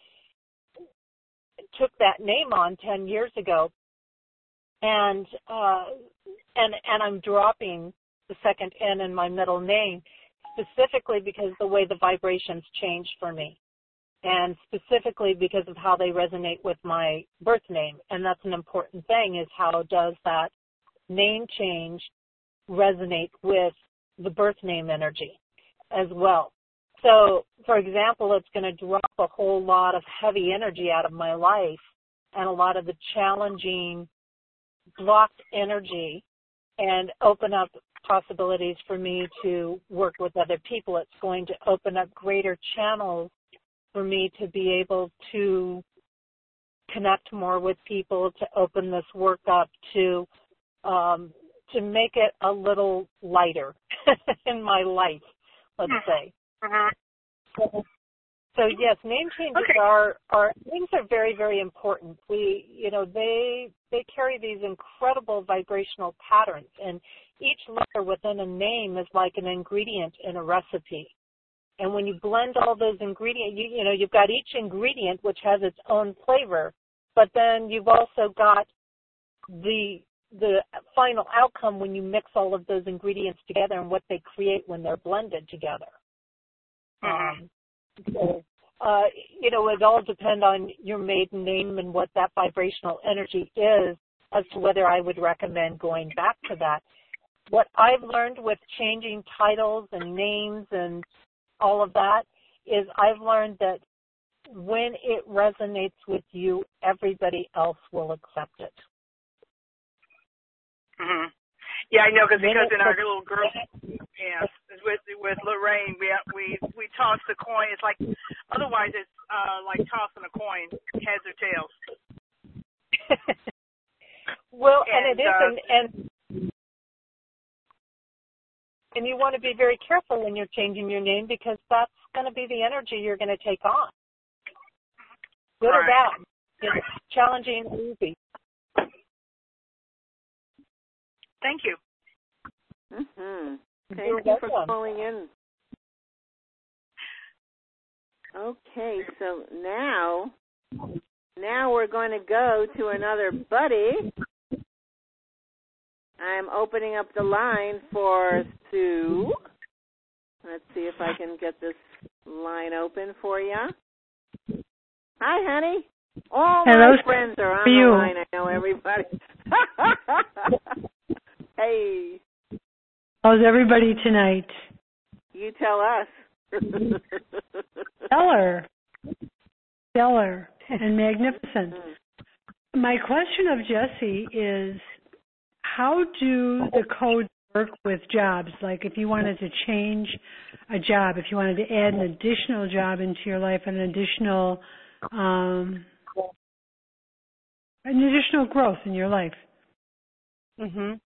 B: took that name on 10 years ago. And, uh, and, and I'm dropping the second N in my middle name specifically because the way the vibrations change for me and specifically because of how they resonate with my birth name. And that's an important thing is how does that name change resonate with the birth name energy as well. So, for example, it's going to drop a whole lot of heavy energy out of my life and a lot of the challenging blocked energy and open up possibilities for me to work with other people. It's going to open up greater channels for me to be able to connect more with people, to open this work up, to um, to make it a little lighter in my life, let's hmm. say.
E: Mm-hmm.
B: So yes, name changes okay. are are names are very very important. We you know they they carry these incredible vibrational patterns, and each letter within a name is like an ingredient in a recipe. And when you blend all those ingredients, you, you know you've got each ingredient which has its own flavor, but then you've also got the the final outcome when you mix all of those ingredients together and what they create when they're blended together. Um, so, uh, you know, it all depends on your maiden name and what that vibrational energy is as to whether I would recommend going back to that. What I've learned with changing titles and names and all of that is I've learned that when it resonates with you, everybody else will accept it.
E: Mm-hmm. Yeah, I know cause, because in our little girl, yeah, with with Lorraine, we we we toss the coin. It's like otherwise it's uh like tossing a coin, heads or tails.
B: well, and, and it is, uh, and, and and you want to be very careful when you're changing your name because that's going to be the energy you're going to take on, good
E: right.
B: or bad, you know, challenging or easy.
E: Thank you.
A: Mm-hmm. Thank You're you for calling in. Okay, so now, now we're going to go to another buddy. I'm opening up the line for Sue. Let's see if I can get this line open for you. Hi, honey. All
F: Hello,
A: my friends are on
F: you?
A: the line. I know everybody. hey.
F: How's everybody tonight?
A: You tell us.
F: Stellar. Stellar and magnificent. My question of Jessie is how do the codes work with jobs? Like if you wanted to change a job, if you wanted to add an additional job into your life, an additional um, an additional growth in your life.
B: Mhm.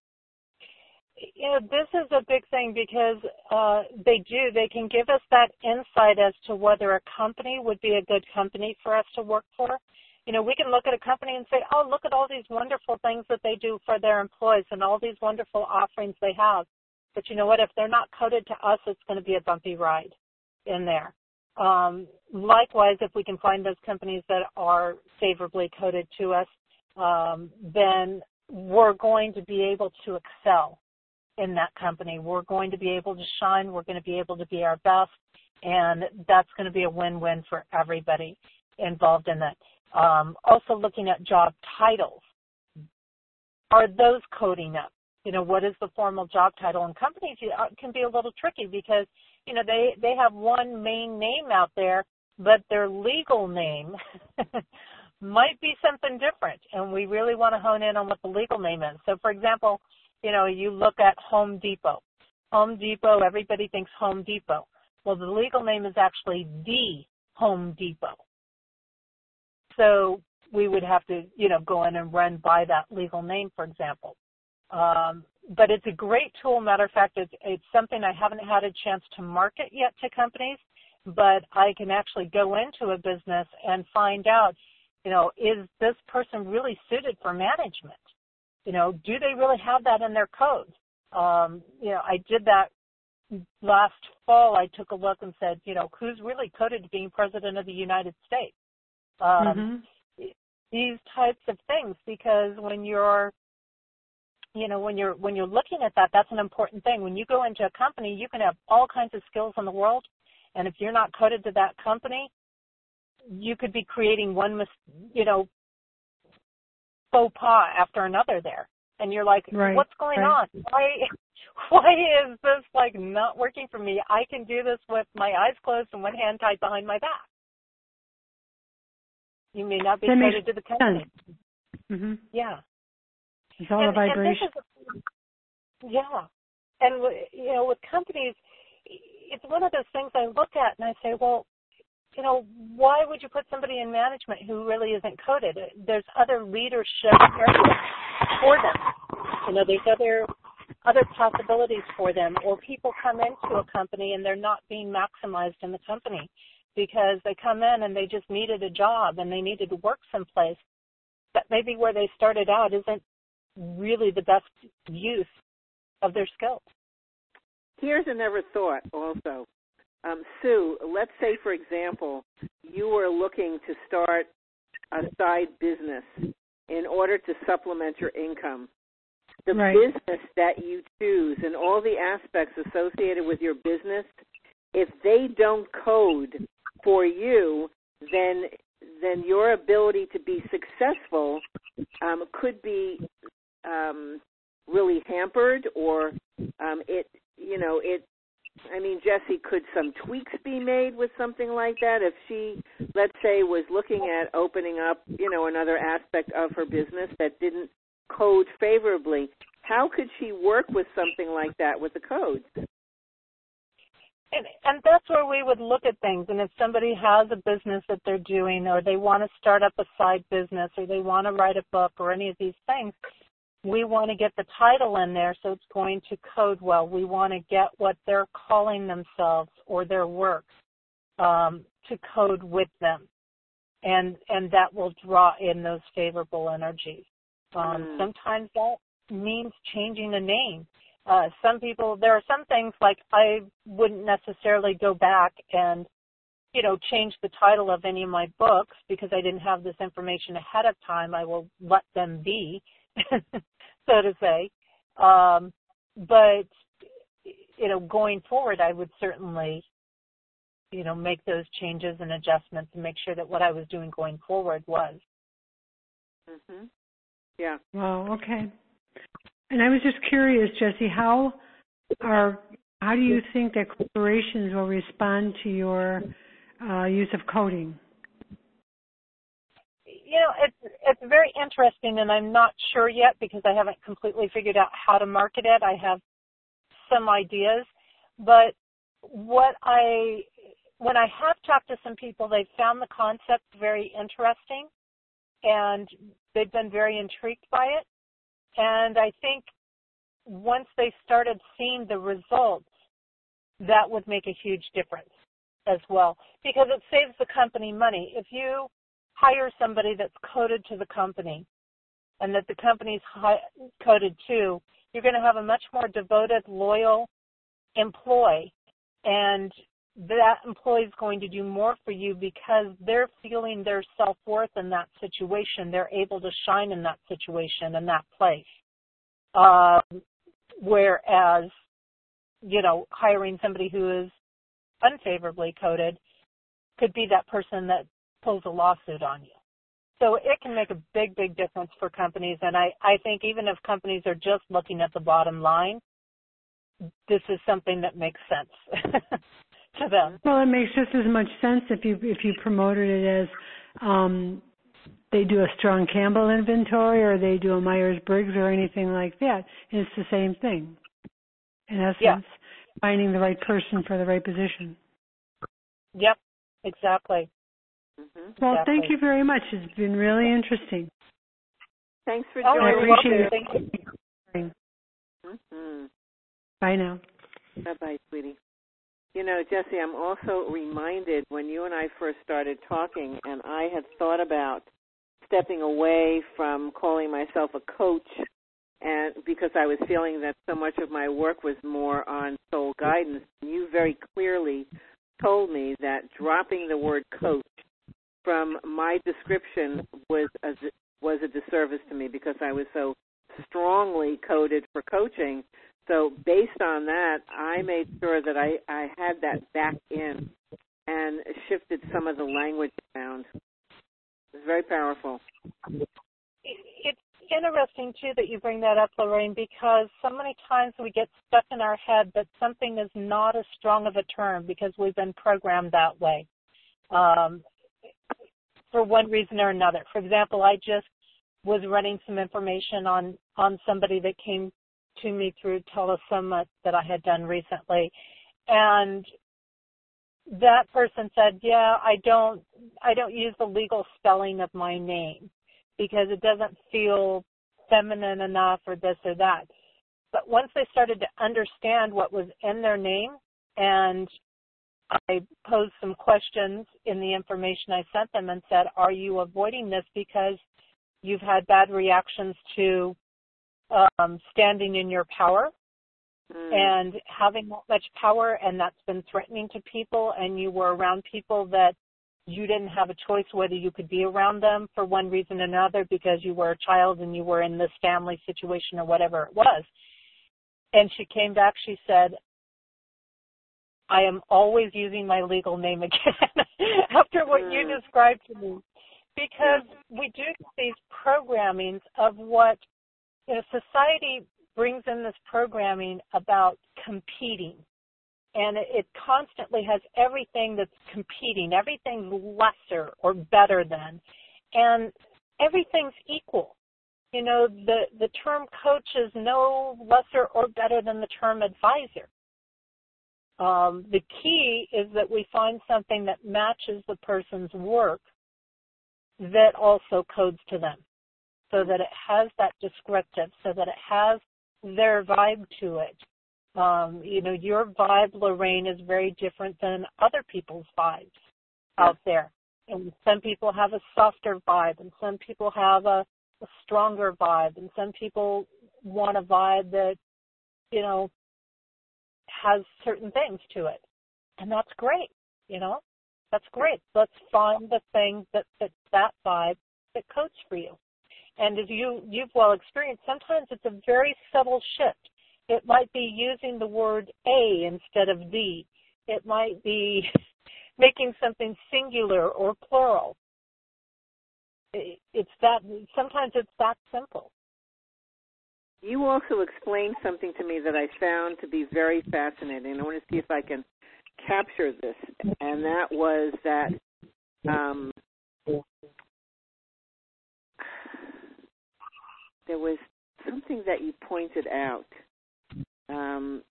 B: You know, this is a big thing because uh, they do. They can give us that insight as to whether a company would be a good company for us to work for. You know, we can look at a company and say, "Oh, look at all these wonderful things that they do for their employees and all these wonderful offerings they have." But you know what? If they're not coded to us, it's going to be a bumpy ride in there. Um, likewise, if we can find those companies that are favorably coded to us, um, then we're going to be able to excel in that company. We're going to be able to shine. We're going to be able to be our best. And that's going to be a win-win for everybody involved in that. Um, also looking at job titles. Are those coding up? You know, what is the formal job title? And companies uh, can be a little tricky because, you know, they, they have one main name out there, but their legal name might be something different, and we really want to hone in on what the legal name is. So, for example, you know, you look at Home Depot. Home Depot, everybody thinks Home Depot. Well, the legal name is actually the Home Depot. So we would have to, you know, go in and run by that legal name, for example. Um, but it's a great tool. Matter of fact, it's, it's something I haven't had a chance to market yet to companies, but I can actually go into a business and find out you know, is this person really suited for management? You know, do they really have that in their code? Um, you know, I did that last fall. I took a look and said, you know, who's really coded to being president of the United States? Um, mm-hmm. These types of things, because when you're you know when you're when you're looking at that that's an important thing when you go into a company you can have all kinds of skills in the world and if you're not coded to that company you could be creating one, mis- you know, faux pas after another there. And you're like,
F: right,
B: what's going
F: right.
B: on? Why, why is this like not working for me? I can do this with my eyes closed and one hand tied behind my back. You may not be
F: that
B: to the company.
F: Mm-hmm.
B: Yeah.
F: It's all
B: and,
F: a vibration.
B: And yeah. and you know, with companies, it's one of those things I look at and I say, well, you know, why would you put somebody in management who really isn't coded? There's other leadership areas for them. You know, there's other other possibilities for them, or people come into a company and they're not being maximized in the company because they come in and they just needed a job and they needed to work someplace that maybe where they started out isn't really the best use of their skills.
A: Here's another thought also. Um, Sue, let's say, for example, you were looking to start a side business in order to supplement your income. The
F: right.
A: business that you choose and all the aspects associated with your business, if they don't code for you, then then your ability to be successful um, could be um, really hampered, or um, it you know it. I mean, Jessie, could some tweaks be made with something like that? If she, let's say, was looking at opening up, you know, another aspect of her business that didn't code favorably, how could she work with something like that with the codes?
B: And, and that's where we would look at things. And if somebody has a business that they're doing, or they want to start up a side business, or they want to write a book, or any of these things, we want to get the title in there so it's going to code well. We want to get what they're calling themselves or their works um, to code with them, and and that will draw in those favorable energies. Um,
A: Mm.
B: Sometimes that means changing the name. Uh, some people, there are some things like I wouldn't necessarily go back and, you know, change the title of any of my books because I didn't have this information ahead of time. I will let them be, so to say. Um, but, you know, going forward, I would certainly, you know, make those changes and adjustments and make sure that what I was doing going forward was.
A: hmm Yeah.
F: Wow. Okay. And I was just curious, Jessie, how are how do you think that corporations will respond to your uh, use of coding?
B: You know, it's it's very interesting, and I'm not sure yet because I haven't completely figured out how to market it. I have some ideas, but what I when I have talked to some people, they've found the concept very interesting, and they've been very intrigued by it. And I think once they started seeing the results, that would make a huge difference as well because it saves the company money. If you hire somebody that's coded to the company and that the company's coded to, you're going to have a much more devoted, loyal employee and that employee is going to do more for you because they're feeling their self-worth in that situation. They're able to shine in that situation in that place. Um, whereas, you know, hiring somebody who is unfavorably coded could be that person that pulls a lawsuit on you. So it can make a big, big difference for companies. And I, I think even if companies are just looking at the bottom line, this is something that makes sense to them.
F: Well, it makes just as much sense if you if you promoted it as um, they do a strong Campbell inventory or they do a Myers Briggs or anything like that. And it's the same thing. In essence,
B: Yeah.
F: finding the right person for the right position.
B: Yep, exactly.
A: Hmm
F: Well,
B: Exactly.
F: thank you very much. It's been really interesting.
A: Thanks for
B: Oh,
F: I
A: joining.
F: appreciate
B: welcome.
F: it.
B: Thank you.
A: hmm
F: Bye now.
A: Bye bye, sweetie. You know, Jessie, I'm also reminded when you and I first started talking, and I had thought about stepping away from calling myself a coach, and because I was feeling that so much of my work was more on soul guidance. You very clearly told me that dropping the word coach from my description was a, was a disservice to me because I was so strongly coded for coaching so based on that, I made sure that I, I had that back in and shifted some of the language around. It's very powerful.
B: It's interesting too that you bring that up, Lorraine, because so many times we get stuck in our head that something is not as strong of a term because we've been programmed that way um, for one reason or another. For example, I just was running some information on on somebody that came to me through telesummit that I had done recently, and that person said, "Yeah, I don't, I don't use the legal spelling of my name because it doesn't feel feminine enough or this or that." But once they started to understand what was in their name, and I posed some questions in the information I sent them and said, "Are you avoiding this because you've had bad reactions to um, standing in your power mm. and having that much power and that's been threatening to people and you were around people that you didn't have a choice whether you could be around them for one reason or another because you were a child and you were in this family situation or whatever it was. And she came back, she said, I am always using my legal name again after what you described to me. Because we do these programmings of what you know, society brings in this programming about competing. And it, it constantly has everything that's competing, everything lesser or better than. And everything's equal. You know, the, the term coach is no lesser or better than the term advisor. Um, the key is that we find something that matches the person's work that also codes to them so that it has that descriptive, so that it has their vibe to it. Um, you know, your vibe, Lorraine, is very different than other people's vibes out there. And some people have a softer vibe, and some people have a, a stronger vibe, and some people want a vibe that, you know, has certain things to it. And that's great, you know? That's great. Let's find the thing that fits that vibe that codes for you. And as you, you've well experienced, sometimes it's a very subtle shift. It might be using the word a instead of the. It might be making something singular or plural. It's that, sometimes it's that simple.
A: You also explained something to me that I found to be very fascinating. I want to see if I can capture this, and that was that um, there was something that you pointed out. Um,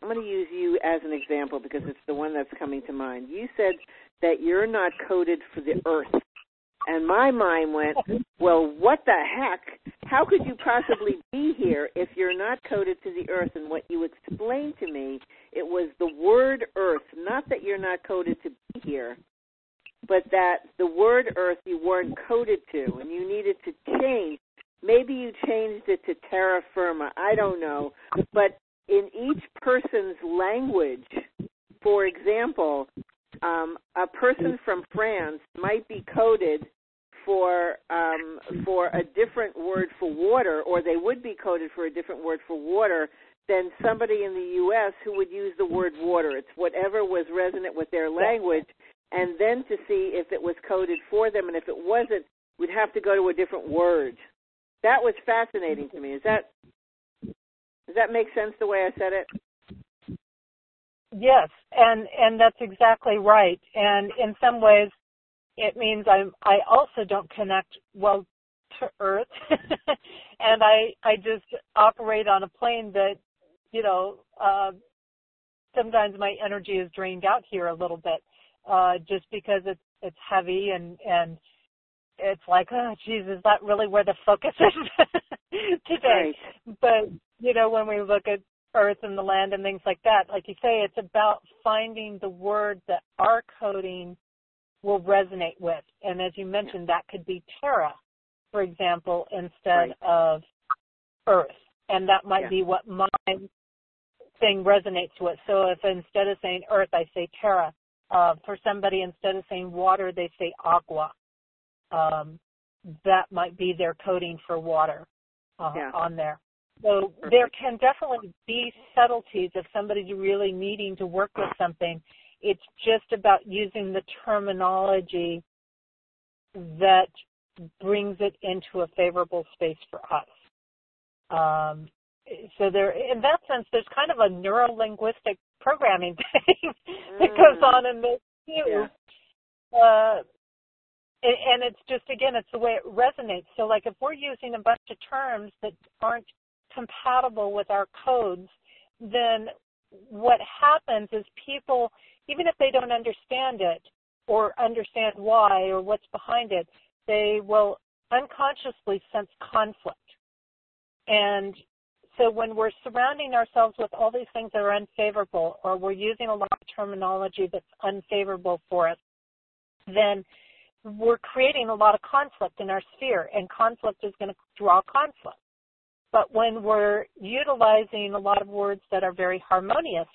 A: I'm going to use you as an example because it's the one that's coming to mind. You said that you're not coded for the earth. And my mind went, well, what the heck? How could you possibly be here if you're not coded to the earth? And what you explained to me, it was the word earth, not that you're not coded to be here, but that the word earth you weren't coded to and you needed to change Maybe you changed it to terra firma. I don't know. But in each person's language, for example, um, a person from France might be coded for um, for a different word for water, or they would be coded for a different word for water than somebody in the U.S. who would use the word water. It's whatever was resonant with their language, and then to see if it was coded for them, and if it wasn't, we'd have to go to a different word. That was fascinating to me. Is that does that make sense the way I said it?
B: Yes, and and that's exactly right. And in some ways, it means I'm I also don't connect well to Earth, and I I just operate on a plane that you know uh, sometimes my energy is drained out here a little bit, uh, just because it's it's heavy and and it's like, oh, geez, is that really where the focus is today? Right. But you know, when we look at Earth and the land and things like that, like you say, it's about finding the word that our coding will resonate with. And as you mentioned, that could be Terra, for example, instead right. of Earth, and that might yeah. be what my thing resonates with. So if instead of saying Earth, I say Terra. Uh, for somebody, instead of saying water, they say agua um, that might be their coding for water uh, yeah. on there. So Perfect. there can definitely be subtleties if somebody's really needing to work with something. It's just about using the terminology that brings it into a favorable space for us. Um, so there, in that sense, there's kind of a neuro-linguistic programming thing that goes mm. on in this too. Yeah. Uh, and it's just again it's the way it resonates so like if we're using a bunch of terms that aren't compatible with our codes, then what happens is people, even if they don't understand it or understand why or what's behind it, they will unconsciously sense conflict. And so when we're surrounding ourselves with all these things that are unfavorable or we're using a lot of terminology that's unfavorable for us, then we're creating a lot of conflict in our sphere and conflict is going to draw conflict. But when we're utilizing a lot of words that are very harmonious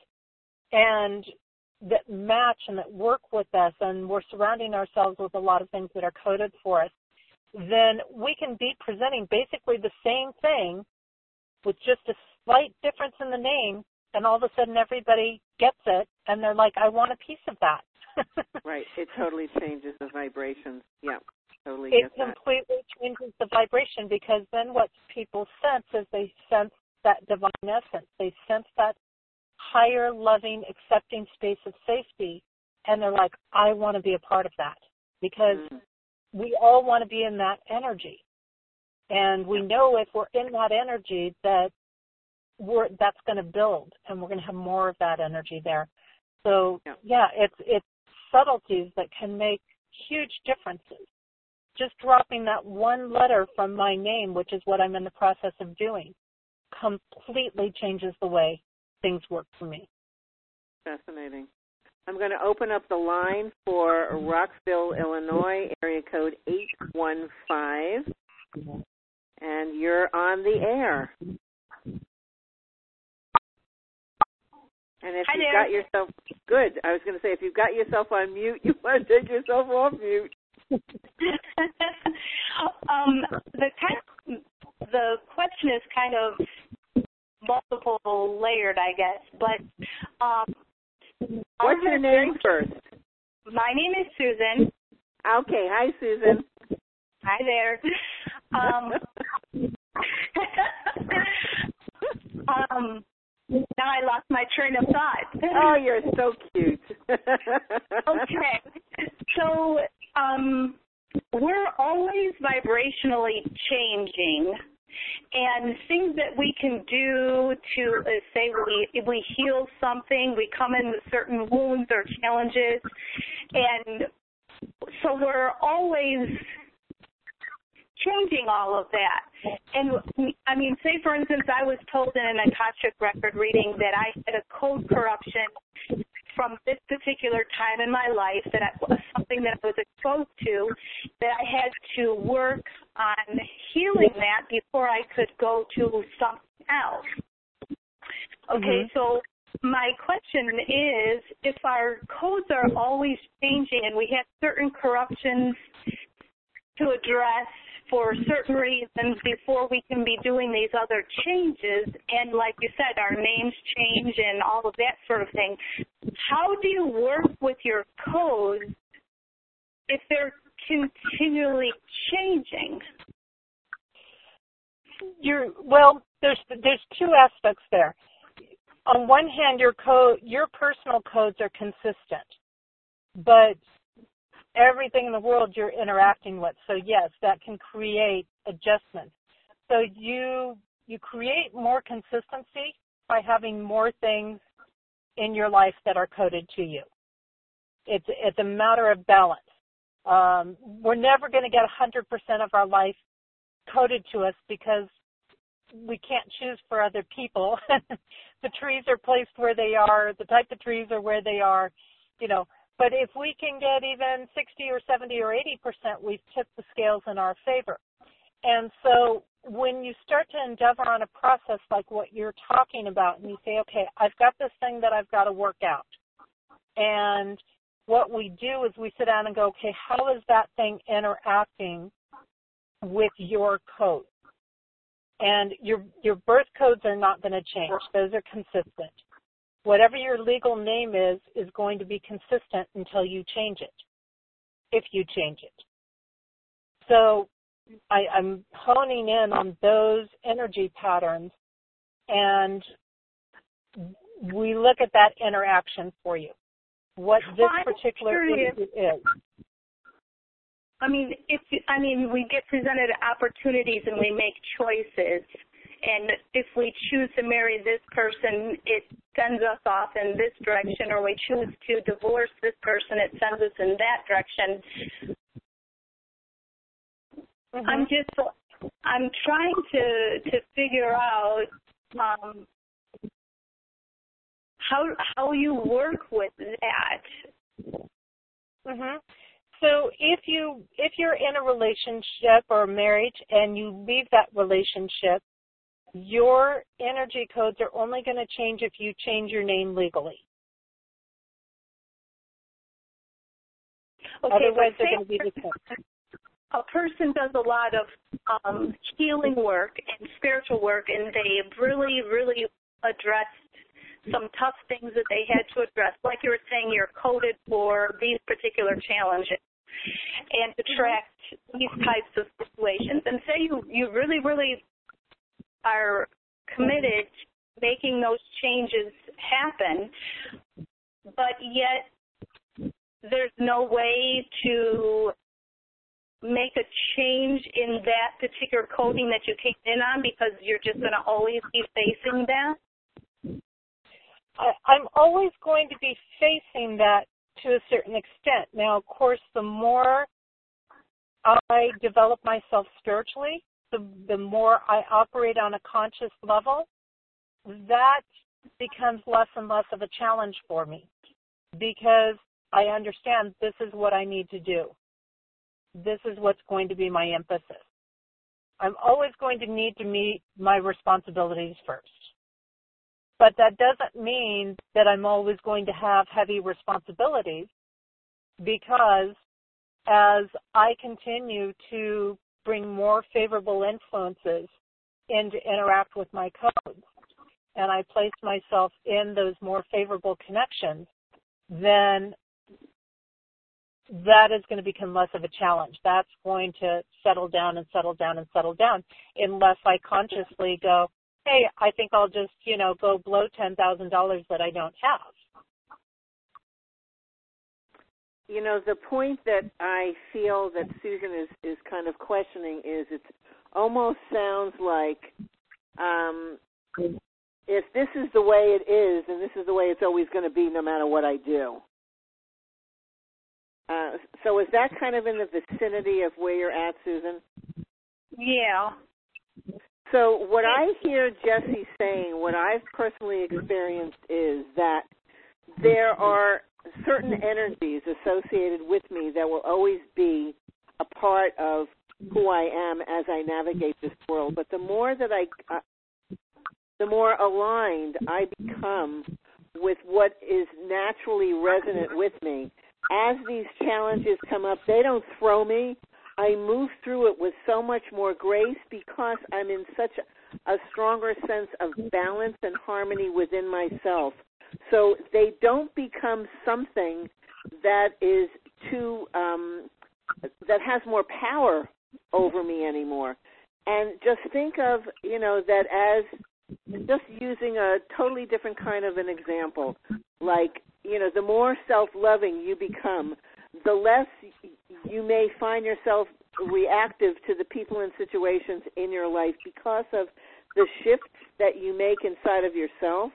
B: and that match and that work with us and we're surrounding ourselves with a lot of things that are coded for us, then we can be presenting basically the same thing with just a slight difference in the name and all of a sudden everybody gets it and they're like, I want a piece of that.
A: right. It totally changes the vibrations. Yeah. Totally
B: it completely changes the vibration because then what people sense is they sense that divine essence. They sense that higher, loving, accepting space of safety, and they're like, I want to be a part of that because mm. we all want to be in that energy. And we know if we're in that energy that we're that's going to build and we're going to have more of that energy there. So yeah. yeah, it's it's subtleties that can make huge differences. Just dropping that one letter from my name, which is what I'm in the process of doing, completely changes the way things work for me.
A: Fascinating. I'm going to open up the line for Rockford, Illinois, area code 815 and you're on the air. And if
G: Hi
A: you've
G: there.
A: got yourself good, I was going to say if you've got yourself on mute, you want to take yourself off mute.
G: Um, the kind, the question is kind of multiple layered, I guess. But um,
A: what's your name first?
G: My name is Susan.
A: Okay, hi Susan.
G: Hi there. Um, um, now I lost my train of thought.
A: oh, you're so cute.
G: okay. So, um, we're always vibrationally changing and things that we can do to uh, say we we heal something we come in with certain wounds or challenges and so we're always changing all of that. And I mean, say for instance, I was told in an Akashic record reading that I had a code corruption from this particular time in my life that I, was something that I was exposed to that I had to work on healing that before I could go to something else. Okay, mm-hmm. so my question is if our codes are always changing and we have certain corruptions to address for certain reasons before we can be doing these other changes. And like you said, our names change and all of that sort of thing. How do you work with your codes if they're continually changing?
B: You're well. There's there's two aspects there. On one hand, your code, your personal codes are consistent, but everything in the world you're interacting with. So yes, that can create adjustments. So you you create more consistency by having more things in your life that are coded to you. It's it's a matter of balance. Um, we're never going to get 100% of our life coded to us because we can't choose for other people. the trees are placed where they are. The type of trees are where they are. You know, but if we can get even 60 or 70 or 80%, we've tipped the scales in our favor. And so when you start to endeavor on a process like what you're talking about and you say, okay, I've got this thing that I've got to work out. And what we do is we sit down and go, okay, how is that thing interacting with your code? And your your birth codes are not going to change. Those are consistent whatever your legal name is is going to be consistent until you change it, if you change it. So I, am honing in on those energy patterns, and we look at that interaction for you. What this
G: well,
B: particular issue is.
G: I mean, if I mean, we get presented opportunities and we make choices, and if we choose to marry this person, it sends us off in this direction, or we choose to divorce this person, it sends us in that direction. Mm-hmm. I'm just, I'm trying to to figure out um, how how you work with that.
B: Mhm. So if you if you're in a relationship or a marriage and you leave that relationship, your energy codes are only going to change if you change your name legally.
G: Okay,
B: Otherwise, they're going to be the same.
G: A person does a lot of um, healing work and spiritual work, and they've really, really addressed some tough things that they had to address. Like you were saying, you're coded for these particular challenges and attract these types of situations. And say you, you really, really are committed to making those changes happen, but yet there's no way to make a change in that particular coding that you came in on because you're just going to always be facing that?
B: I'm always going to be facing that to a certain extent. Now, of course, the more I develop myself spiritually, the, the more I operate on a conscious level, that becomes less and less of a challenge for me because I understand this is what I need to do. This is what's going to be my emphasis. I'm always going to need to meet my responsibilities first. But that doesn't mean that I'm always going to have heavy responsibilities because as I continue to bring more favorable influences in to interact with my codes and I place myself in those more favorable connections, then that is going to become less of a challenge. That's going to settle down and settle down and settle down unless I consciously go, hey, I think I'll just, you know, go blow $10,000 that I don't have.
A: You know, the point that I feel that Susan is, is kind of questioning is it almost sounds like um, if this is the way it is, and this is the way it's always going to be no matter what I do. Uh, so is that kind of in the vicinity of where you're at, Susan?
G: Yeah.
A: So what I hear Jessie saying, what I've personally experienced is that there are certain energies associated with me that will always be a part of who I am as I navigate this world. But the more that I, uh, the more aligned I become with what is naturally resonant with me. As these challenges come up, they don't throw me. I move through it with so much more grace because I'm in such a, a stronger sense of balance and harmony within myself. So they don't become something that is too um, that has more power over me anymore. And just think of you know that as just using a totally different kind of an example, like you know the more self-loving you become, the less you may find yourself reactive to the people and situations in your life because of the shifts that you make inside of yourself.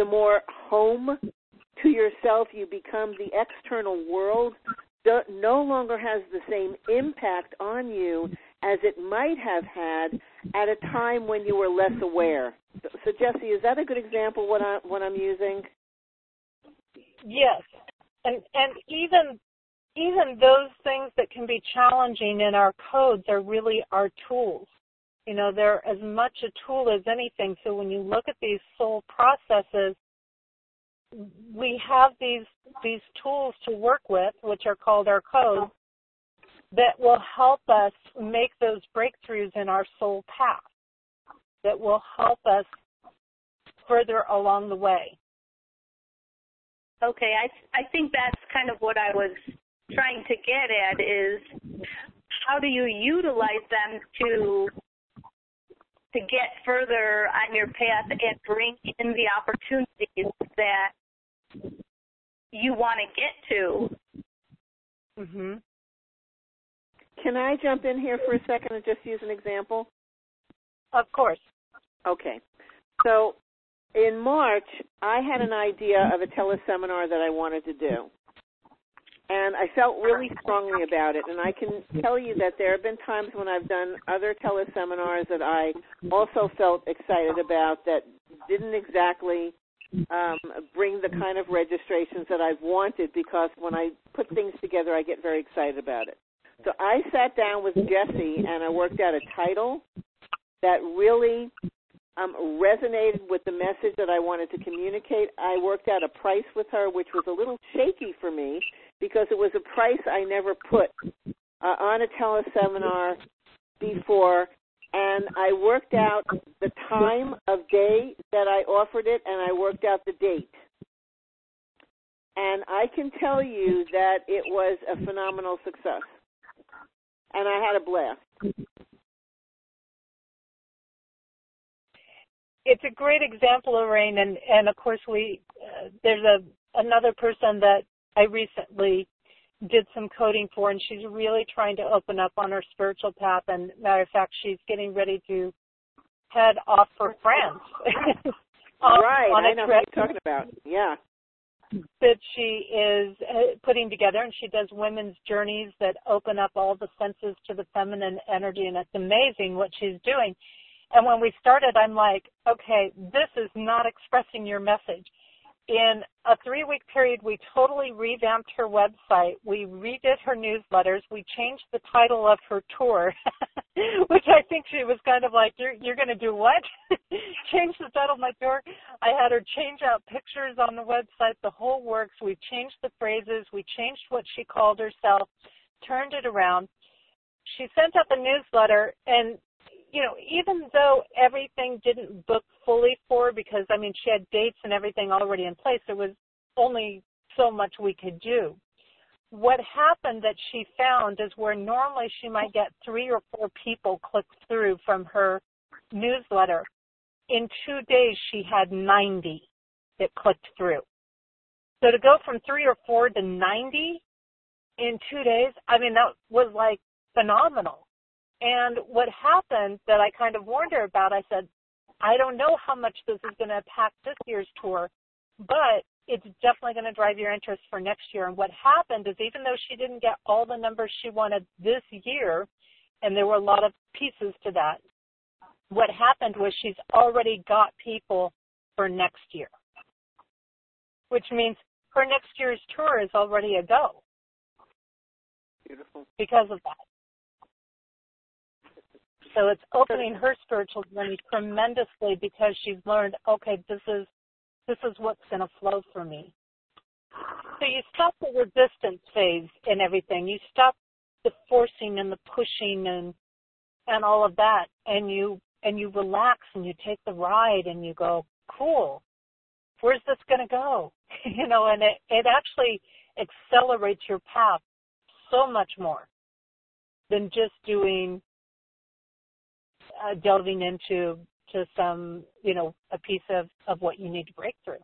A: The more home to yourself you become, the external world no longer has the same impact on you as it might have had at a time when you were less aware. So, Jessie, is that a good example what I what I'm using?
B: Yes, and and even even those things that can be challenging in our codes are really our tools. You know, they're as much a tool as anything. So when you look at these soul processes, we have these these tools to work with, which are called our codes, that will help us make those breakthroughs in our soul path. That will help us further along the way.
G: Okay, I I think that's kind of what I was trying to get at is how do you utilize them to to get further on your path and bring in the opportunities that you want to get to.
B: Mhm.
A: Can I jump in here for a second and just use an example?
B: Of course.
A: Okay. So in March, I had an idea of a teleseminar that I wanted to do. And I felt really strongly about it. And I can tell you that there have been times when I've done other teleseminars that I also felt excited about that didn't exactly um, bring the kind of registrations that I've wanted because when I put things together, I get very excited about it. So I sat down with Jessie and I worked out a title that really um, resonated with the message that I wanted to communicate. I worked out a price with her, which was a little shaky for me because it was a price I never put uh, on a teleseminar before. And I worked out the time of day that I offered it, and I worked out the date. And I can tell you that it was a phenomenal success. And I had a blast.
B: It's a great example, Lorraine, and and of course we uh, there's a another person that I recently did some coding for, and she's really trying to open up on her spiritual path. And matter of fact, she's getting ready to head off for France.
A: on, right, on I know what you're talking about. Yeah.
B: That she is uh, putting together, and she does women's journeys that open up all the senses to the feminine energy, and it's amazing what she's doing. And when we started, I'm like, okay, this is not expressing your message. In a three week period, we totally revamped her website. We redid her newsletters. We changed the title of her tour, which I think she was kind of like, you're, you're going to do what? change the title of my tour. I had her change out pictures on the website, the whole works. We changed the phrases. We changed what she called herself, turned it around. She sent out the newsletter and you know, even though everything didn't book fully for because I mean she had dates and everything already in place, there was only so much we could do. What happened that she found is where normally she might get three or four people click through from her newsletter. In two days she had 90 that clicked through. So to go from three or four to 90 in two days, I mean, that was like phenomenal. And what happened that I kind of warned her about, I said, I don't know how much this is going to impact this year's tour, but it's definitely going to drive your interest for next year. And what happened is even though she didn't get all the numbers she wanted this year, and there were a lot of pieces to that, what happened was she's already got people for next year, which means her next year's tour is already a go.
A: Beautiful.
B: Because of that. So it's opening her spiritual journey tremendously because she's learned, okay, this is this is what's going to flow for me. So you stop the resistance phase and everything. You stop the forcing and the pushing and and all of that, and you and you relax and you take the ride and you go, cool. Where's this going to go? you know, and it it actually accelerates your path so much more than just doing uh, delving into to some, you know, a piece of, of what you need to break through.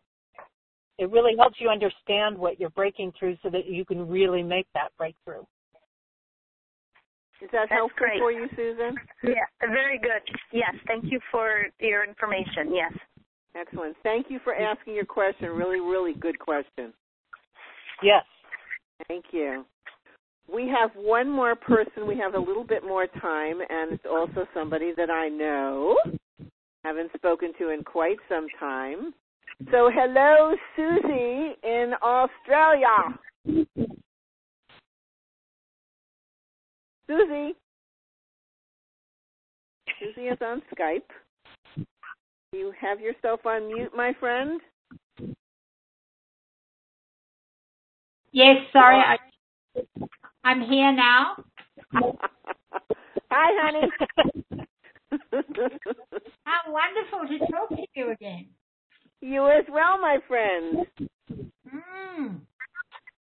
B: It really helps you understand what you're breaking through so that you can really make that breakthrough.
A: Is that
G: That's
A: helpful
G: great.
A: for you, Susan?
G: Yeah, very good. Yes, thank you for your information. Yes.
A: Excellent. Thank you for asking your question. Really, really good question.
B: Yes.
A: Thank you. We have one more person. We have a little bit more time, and it's also somebody that I know, haven't spoken to in quite some time. So, hello, Susie in Australia. Susie. Susie is on Skype. You have yourself on mute, my friend.
H: Yes, sorry, I I'm here now.
A: Hi, honey.
H: How wonderful to talk to you again.
A: You as well, my friend.
H: Mm.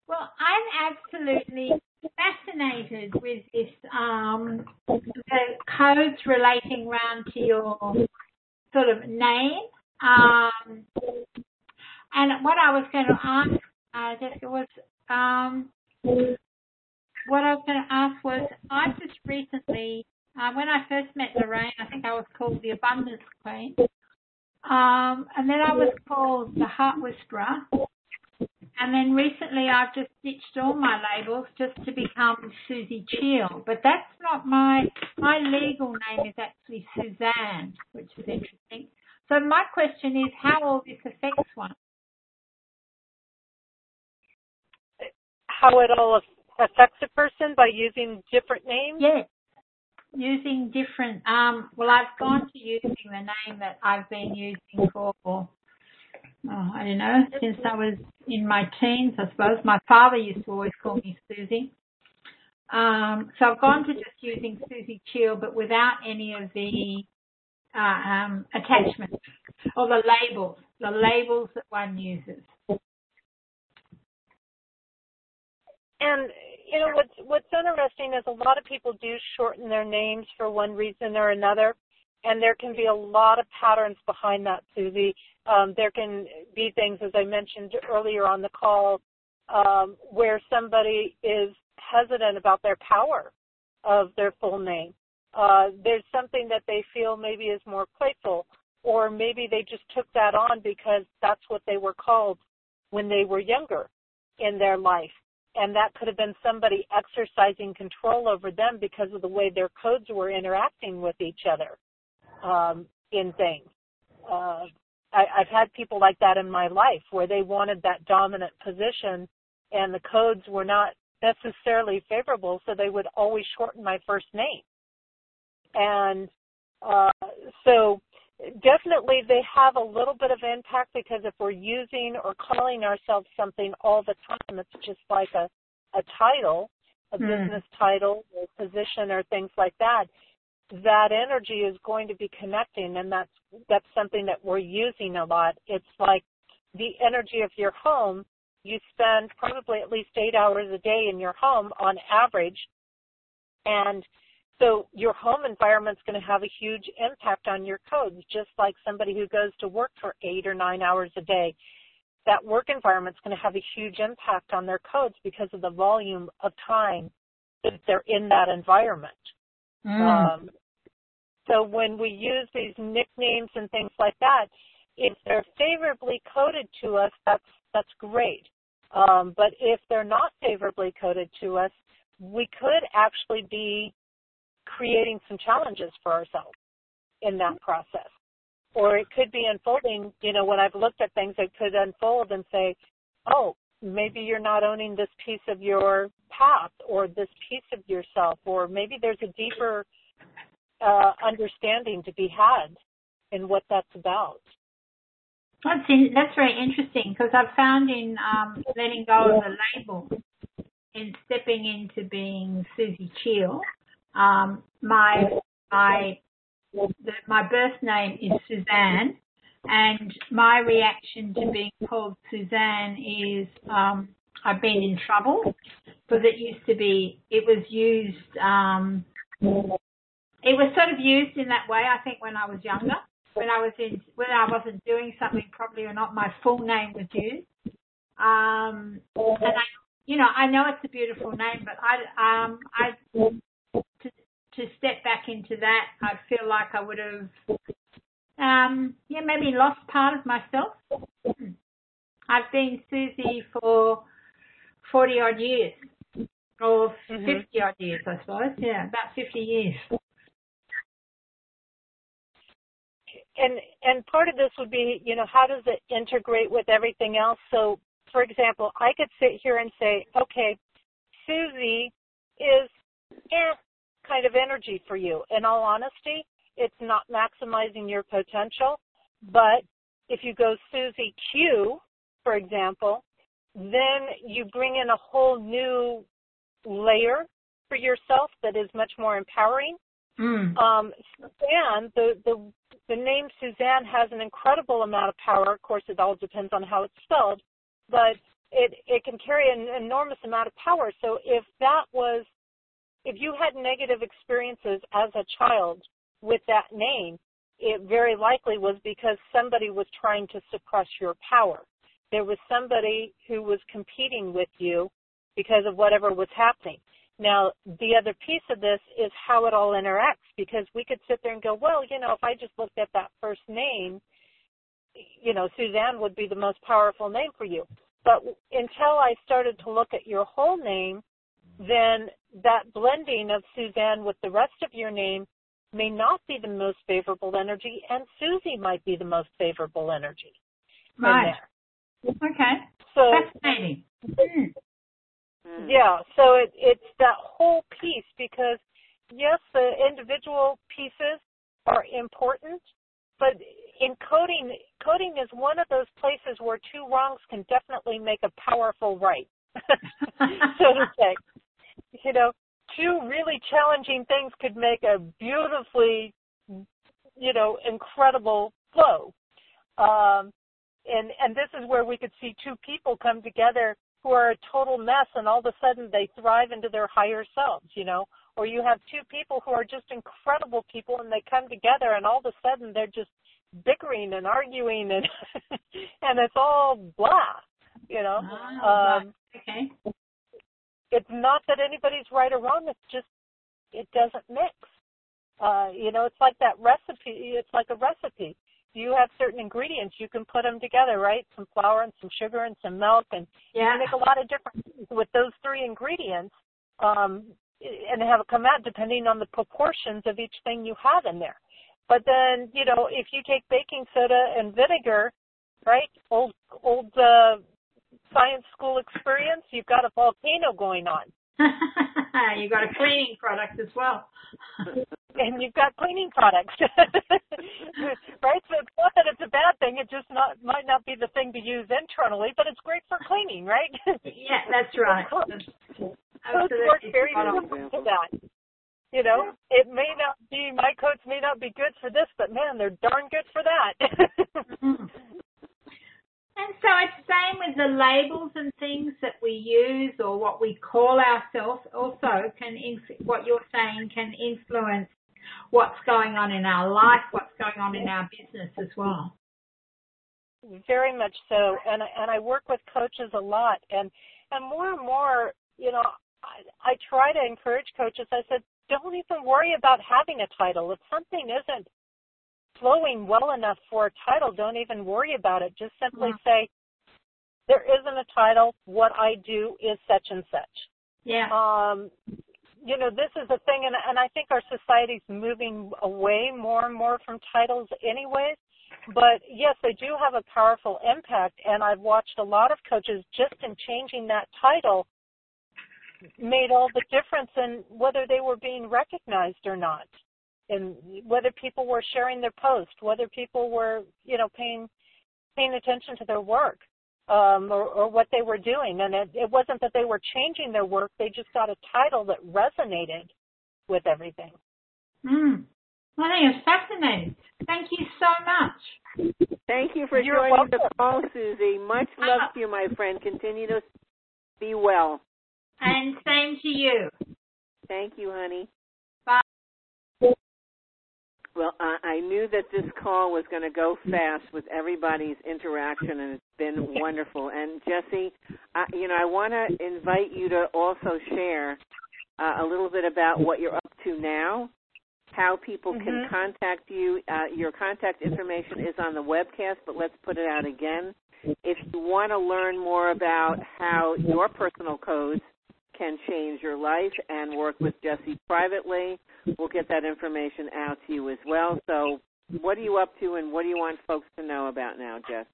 H: Well, I'm absolutely fascinated with this, um, the codes relating round to your sort of name. Um, and what I was going to ask, uh, Jessica, was um, what I was going to ask was, I just recently Uh, when I first met Lorraine, I think I was called the Abundance Queen. Um, and then I was called the Heart Whisperer. And then recently I've just ditched all my labels just to become Susie Cheel. But that's not my, my legal name is actually Suzanne, which is interesting. So my question is how all this affects one.
B: How it all affects a person by using different names?
H: Yes. Using different, um, well, I've gone to using the name that I've been using for, oh, I don't know, since I was in my teens, I suppose. My father used to always call me Susie. Um, so I've gone to just using Susie Cheel, but without any of the uh, um, attachments or the labels, the labels that one uses.
B: And you know what's what's interesting is a lot of people do shorten their names for one reason or another, and there can be a lot of patterns behind that, Susie. Um, there can be things, as I mentioned earlier on the call, um, where somebody is hesitant about their power of their full name. Uh, there's something that they feel maybe is more playful, or maybe they just took that on because that's what they were called when they were younger in their life and that could have been somebody exercising control over them because of the way their codes were interacting with each other um, in things. Uh, I, I've had people like that in my life where they wanted that dominant position, and the codes were not necessarily favorable, so they would always shorten my first name. And uh, so definitely they have a little bit of impact because if we're using or calling ourselves something all the time, it's just like a, a title, a mm. business title or position or things like that. That energy is going to be connecting and that's that's something that we're using a lot. It's like the energy of your home. You spend probably at least eight hours a day in your home on average. And so your home environment is going to have a huge impact on your codes, just like somebody who goes to work for eight or nine hours a day. That work environment is going to have a huge impact on their codes because of the volume of time that they're in that environment. Mm. Um, so when we use these nicknames and things like that, if they're favorably coded to us, that's that's great. Um, but if they're not favorably coded to us, we could actually be creating some challenges for ourselves in that process. Or it could be unfolding, you know, when I've looked at things, it could unfold and say, oh, maybe you're not owning this piece of your path or this piece of yourself, or maybe there's a deeper uh, understanding to be had in what that's about.
H: That's in, that's very interesting because I've found in um, letting go of the label and stepping into being Susie Cheel, um, my my the, my birth name is Suzanne, and my reaction to being called Suzanne is um, I've been in trouble because it used to be it was used um, it was sort of used in that way. I think when I was younger, when I was in when I wasn't doing something properly or not, my full name was used. Um, and I, you know, I know it's a beautiful name, but I um I to step back into that, I feel like I would have, um, yeah, maybe lost part of myself. I've been Susie for forty odd years, or mm-hmm. fifty odd years, I suppose. Yeah, about fifty years.
B: And and part of this would be, you know, how does it integrate with everything else? So, for example, I could sit here and say, okay, Susie is eh, kind of energy for you. In all honesty, it's not maximizing your potential. But if you go Susie Q, for example, then you bring in a whole new layer for yourself that is much more empowering. Mm. Um, Suzanne, the, the the name Suzanne has an incredible amount of power. Of course, it all depends on how it's spelled, but it it can carry an enormous amount of power. So if that was if you had negative experiences as a child with that name, it very likely was because somebody was trying to suppress your power. There was somebody who was competing with you because of whatever was happening. Now, the other piece of this is how it all interacts because we could sit there and go, well, you know, if I just looked at that first name, you know, Suzanne would be the most powerful name for you. But until I started to look at your whole name, then that blending of Suzanne with the rest of your name may not be the most favorable energy, and Susie might be the most favorable energy.
H: Right. Okay.
B: So
H: fascinating. Mm.
B: Yeah, so it, it's that whole piece because yes, the individual pieces are important, but in coding, coding is one of those places where two wrongs can definitely make a powerful right, so to say. You know, two really challenging things could make a beautifully, you know, incredible flow. Um, and and this is where we could see two people come together who are a total mess and all of a sudden they thrive into their higher selves, you know. Or you have two people who are just incredible people and they come together and all of a sudden they're just bickering and arguing and and it's all blah, you know.
H: Oh, um, okay.
B: It's not that anybody's right or wrong, it's just it doesn't mix. Uh, you know, it's like that recipe, it's like a recipe you have certain ingredients, you can put them together, right? Some flour and some sugar and some milk, and
H: yeah.
B: you make a lot of different with those three ingredients, um, and have it come out depending on the proportions of each thing you have in there. But then, you know, if you take baking soda and vinegar, right? Old old uh, science school experience, you've got a volcano going on.
H: you've got a cleaning product as well.
B: and you've got cleaning products. right? So it's not that it's a bad thing, it just not might not be the thing to use internally, but it's great for cleaning, right?
H: yeah, that's right.
B: Codes work very similar to that. You know, it may not be my coats may not be good for this, but man, they're darn good for that.
H: Mm-hmm. And so it's the same with the labels and things that we use or what we call ourselves also can, what you're saying can influence what's going on in our life, what's going on in our business as well.
B: Very much so. And, and I work with coaches a lot and, and more and more, you know, I, I try to encourage coaches. I said, don't even worry about having a title. If something isn't flowing well enough for a title, don't even worry about it. Just simply yeah. say, there isn't a title. What I do is such and such.
H: Yeah.
B: Um, you know, this is a thing, and, and I think our society's moving away more and more from titles anyways. But yes, they do have a powerful impact, and I've watched a lot of coaches just in changing that title made all the difference in whether they were being recognized or not and whether people were sharing their post, whether people were, you know, paying paying attention to their work um, or, or what they were doing. And it, it wasn't that they were changing their work; they just got a title that resonated with everything.
H: Mm. Well, I think it's fascinating. Thank you so much.
A: Thank you for
B: You're
A: joining
B: welcome.
A: the call, Susie. Much love to you, my friend. Continue to be well.
H: And same to you.
A: Thank you, honey.
H: Well,
A: I, I knew that this call was going to go fast with everybody's interaction, and it's been wonderful. And Jessie, I, you know, I want to invite you to also share uh, a little bit about what you're up to now, how people
B: mm-hmm.
A: can contact you. Uh, your contact information is on the webcast, but let's put it out again. If you want to learn more about how your personal codes can change your life and work with Jessie privately. We'll get that information out to you as well. So, what are you up to, and what do you want folks to know about now, Jess?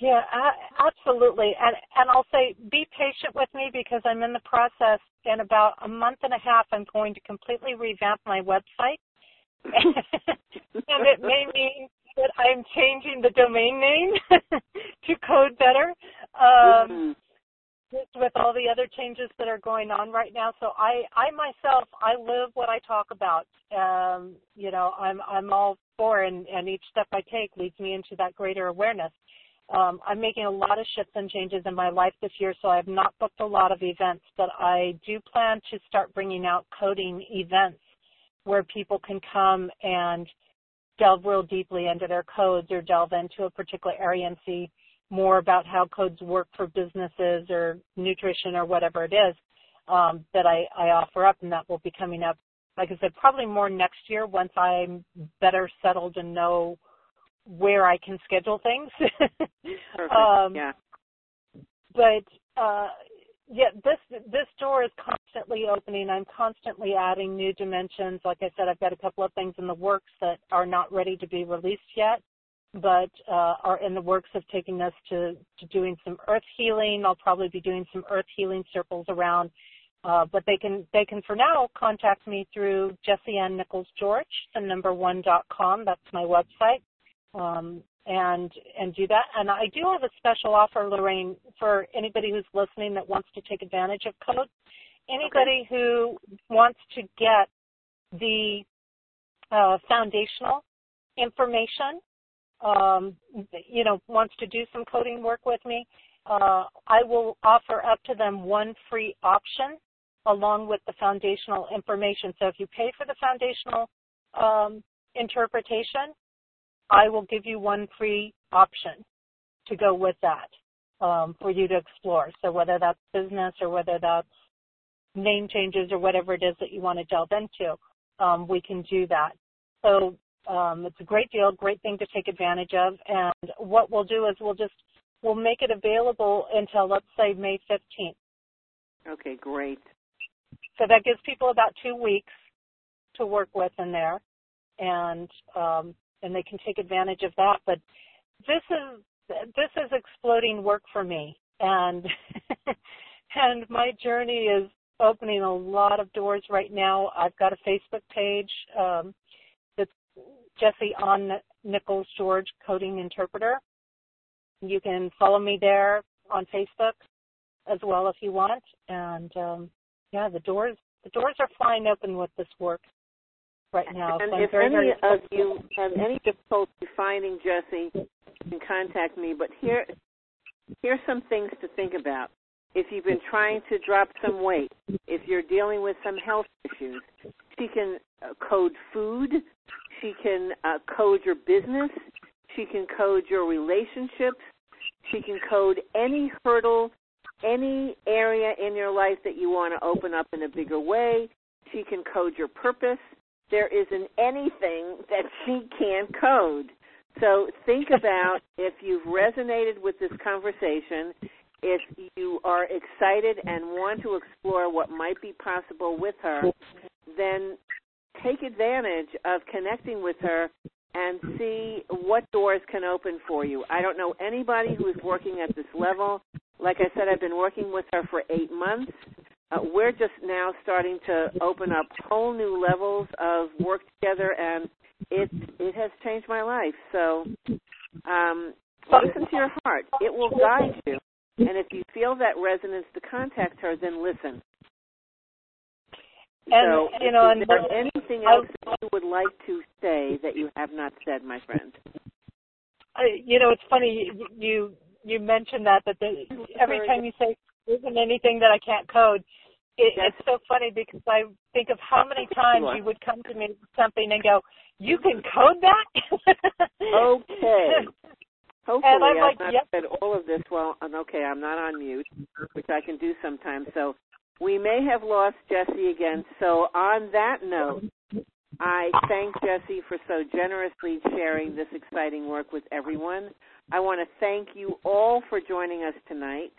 B: Yeah, absolutely. And and I'll say be patient with me because I'm in the process. In about a month and a half, I'm going to completely revamp my website, and it may mean that I'm changing the domain name to Code Better. Um, mm-hmm with all the other changes that are going on right now. So I, I myself, I live what I talk about. Um, you know, I'm, I'm all for, and, and each step I take leads me into that greater awareness. Um, I'm making a lot of shifts and changes in my life this year, so I have not booked a lot of events, but I do plan to start bringing out coding events where people can come and delve real deeply into their codes or delve into a particular area and see more about how codes work for businesses or nutrition or whatever it is. um, that I, I offer up, and that will be coming up. Like I said, probably more next year once I'm better settled and know where I can schedule things.
A: um, yeah.
B: But uh, yeah, this this door is constantly opening. I'm constantly adding new dimensions. Like I said, I've got a couple of things in the works that are not ready to be released yet, but uh, are in the works of taking us to to doing some earth healing. I'll probably be doing some earth healing circles around. Uh, but they can they can for now contact me through Jessie Ann Nichols George, the number one dot com. That's my website. Um, and and do that. And I do have a special offer, Lorraine, for anybody who's listening that wants to take advantage of code. Anybody
A: okay.
B: who wants to get the uh, foundational information, um, you know, wants to do some coding work with me, uh, I will offer up to them one free option along with the foundational information. So if you pay for the foundational um, interpretation, I will give you one free option to go with that um, for you to explore. So whether that's business or whether that's name changes or whatever it is that you want to delve into, um, we can do that. So um, it's a great deal, great thing to take advantage of. And what we'll do is we'll just we'll make it available until let's say May 15th.
A: Okay, great.
B: So that gives people about two weeks to work with in there, and um, and they can take advantage of that. But this is this is exploding work for me, and and my journey is opening a lot of doors right now. I've got a Facebook page um, Jessie Ann Nichols George Coding Interpreter. You can follow me there on Facebook as well if you want. And um, yeah, the doors the doors are flying open with this work right now.
A: And
B: so
A: if
B: very,
A: any
B: very
A: of you have any difficulty finding Jessie, you can contact me. But here, here's some things to think about. If you've been trying to drop some weight, if you're dealing with some health issues, she can code food. She can uh, code your business. She can code your relationships. She can code any hurdle, any area in your life that you want to open up in a bigger way. She can code your purpose there isn't anything that she can't code. So think about if you've resonated with this conversation, if you are excited and want to explore what might be possible with her, then take advantage of connecting with her and see what doors can open for you. I don't know anybody who is working at this level. Like I said, I've been working with her for eight months uh, we're just now starting to open up whole new levels of work together, and it it has changed my life. So, um, listen to your heart; it will guide you. And if you feel that resonance to contact her, then listen.
B: And
A: so,
B: you know,
A: is there anything else that you would like to say that you have not said, my friend?
B: I, you know, it's funny you you mentioned that that the, every time you say isn't anything that I can't code, it, it's so funny because I think of how many times you would come to me with something and go, "You can code that."
A: okay. Hopefully,
B: and I'm
A: I've
B: like,
A: not
B: yep.
A: said all of this. Well, and okay, I'm not on mute, which I can do sometimes. So we may have lost Jessie again. So on that note, I thank Jessie for so generously sharing this exciting work with everyone. I want to thank you all for joining us tonight.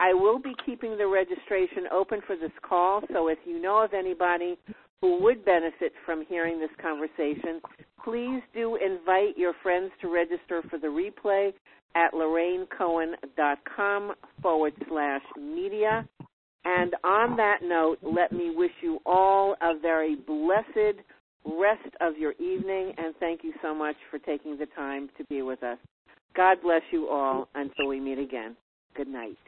A: I will be keeping the registration open for this call, so if you know of anybody who would benefit from hearing this conversation, please do invite your friends to register for the replay at lorrainecohen.com forward slash media. And on that note, let me wish you all a very blessed rest of your evening, and thank you so much for taking the time to be with us. God bless you all until we meet again. Good night.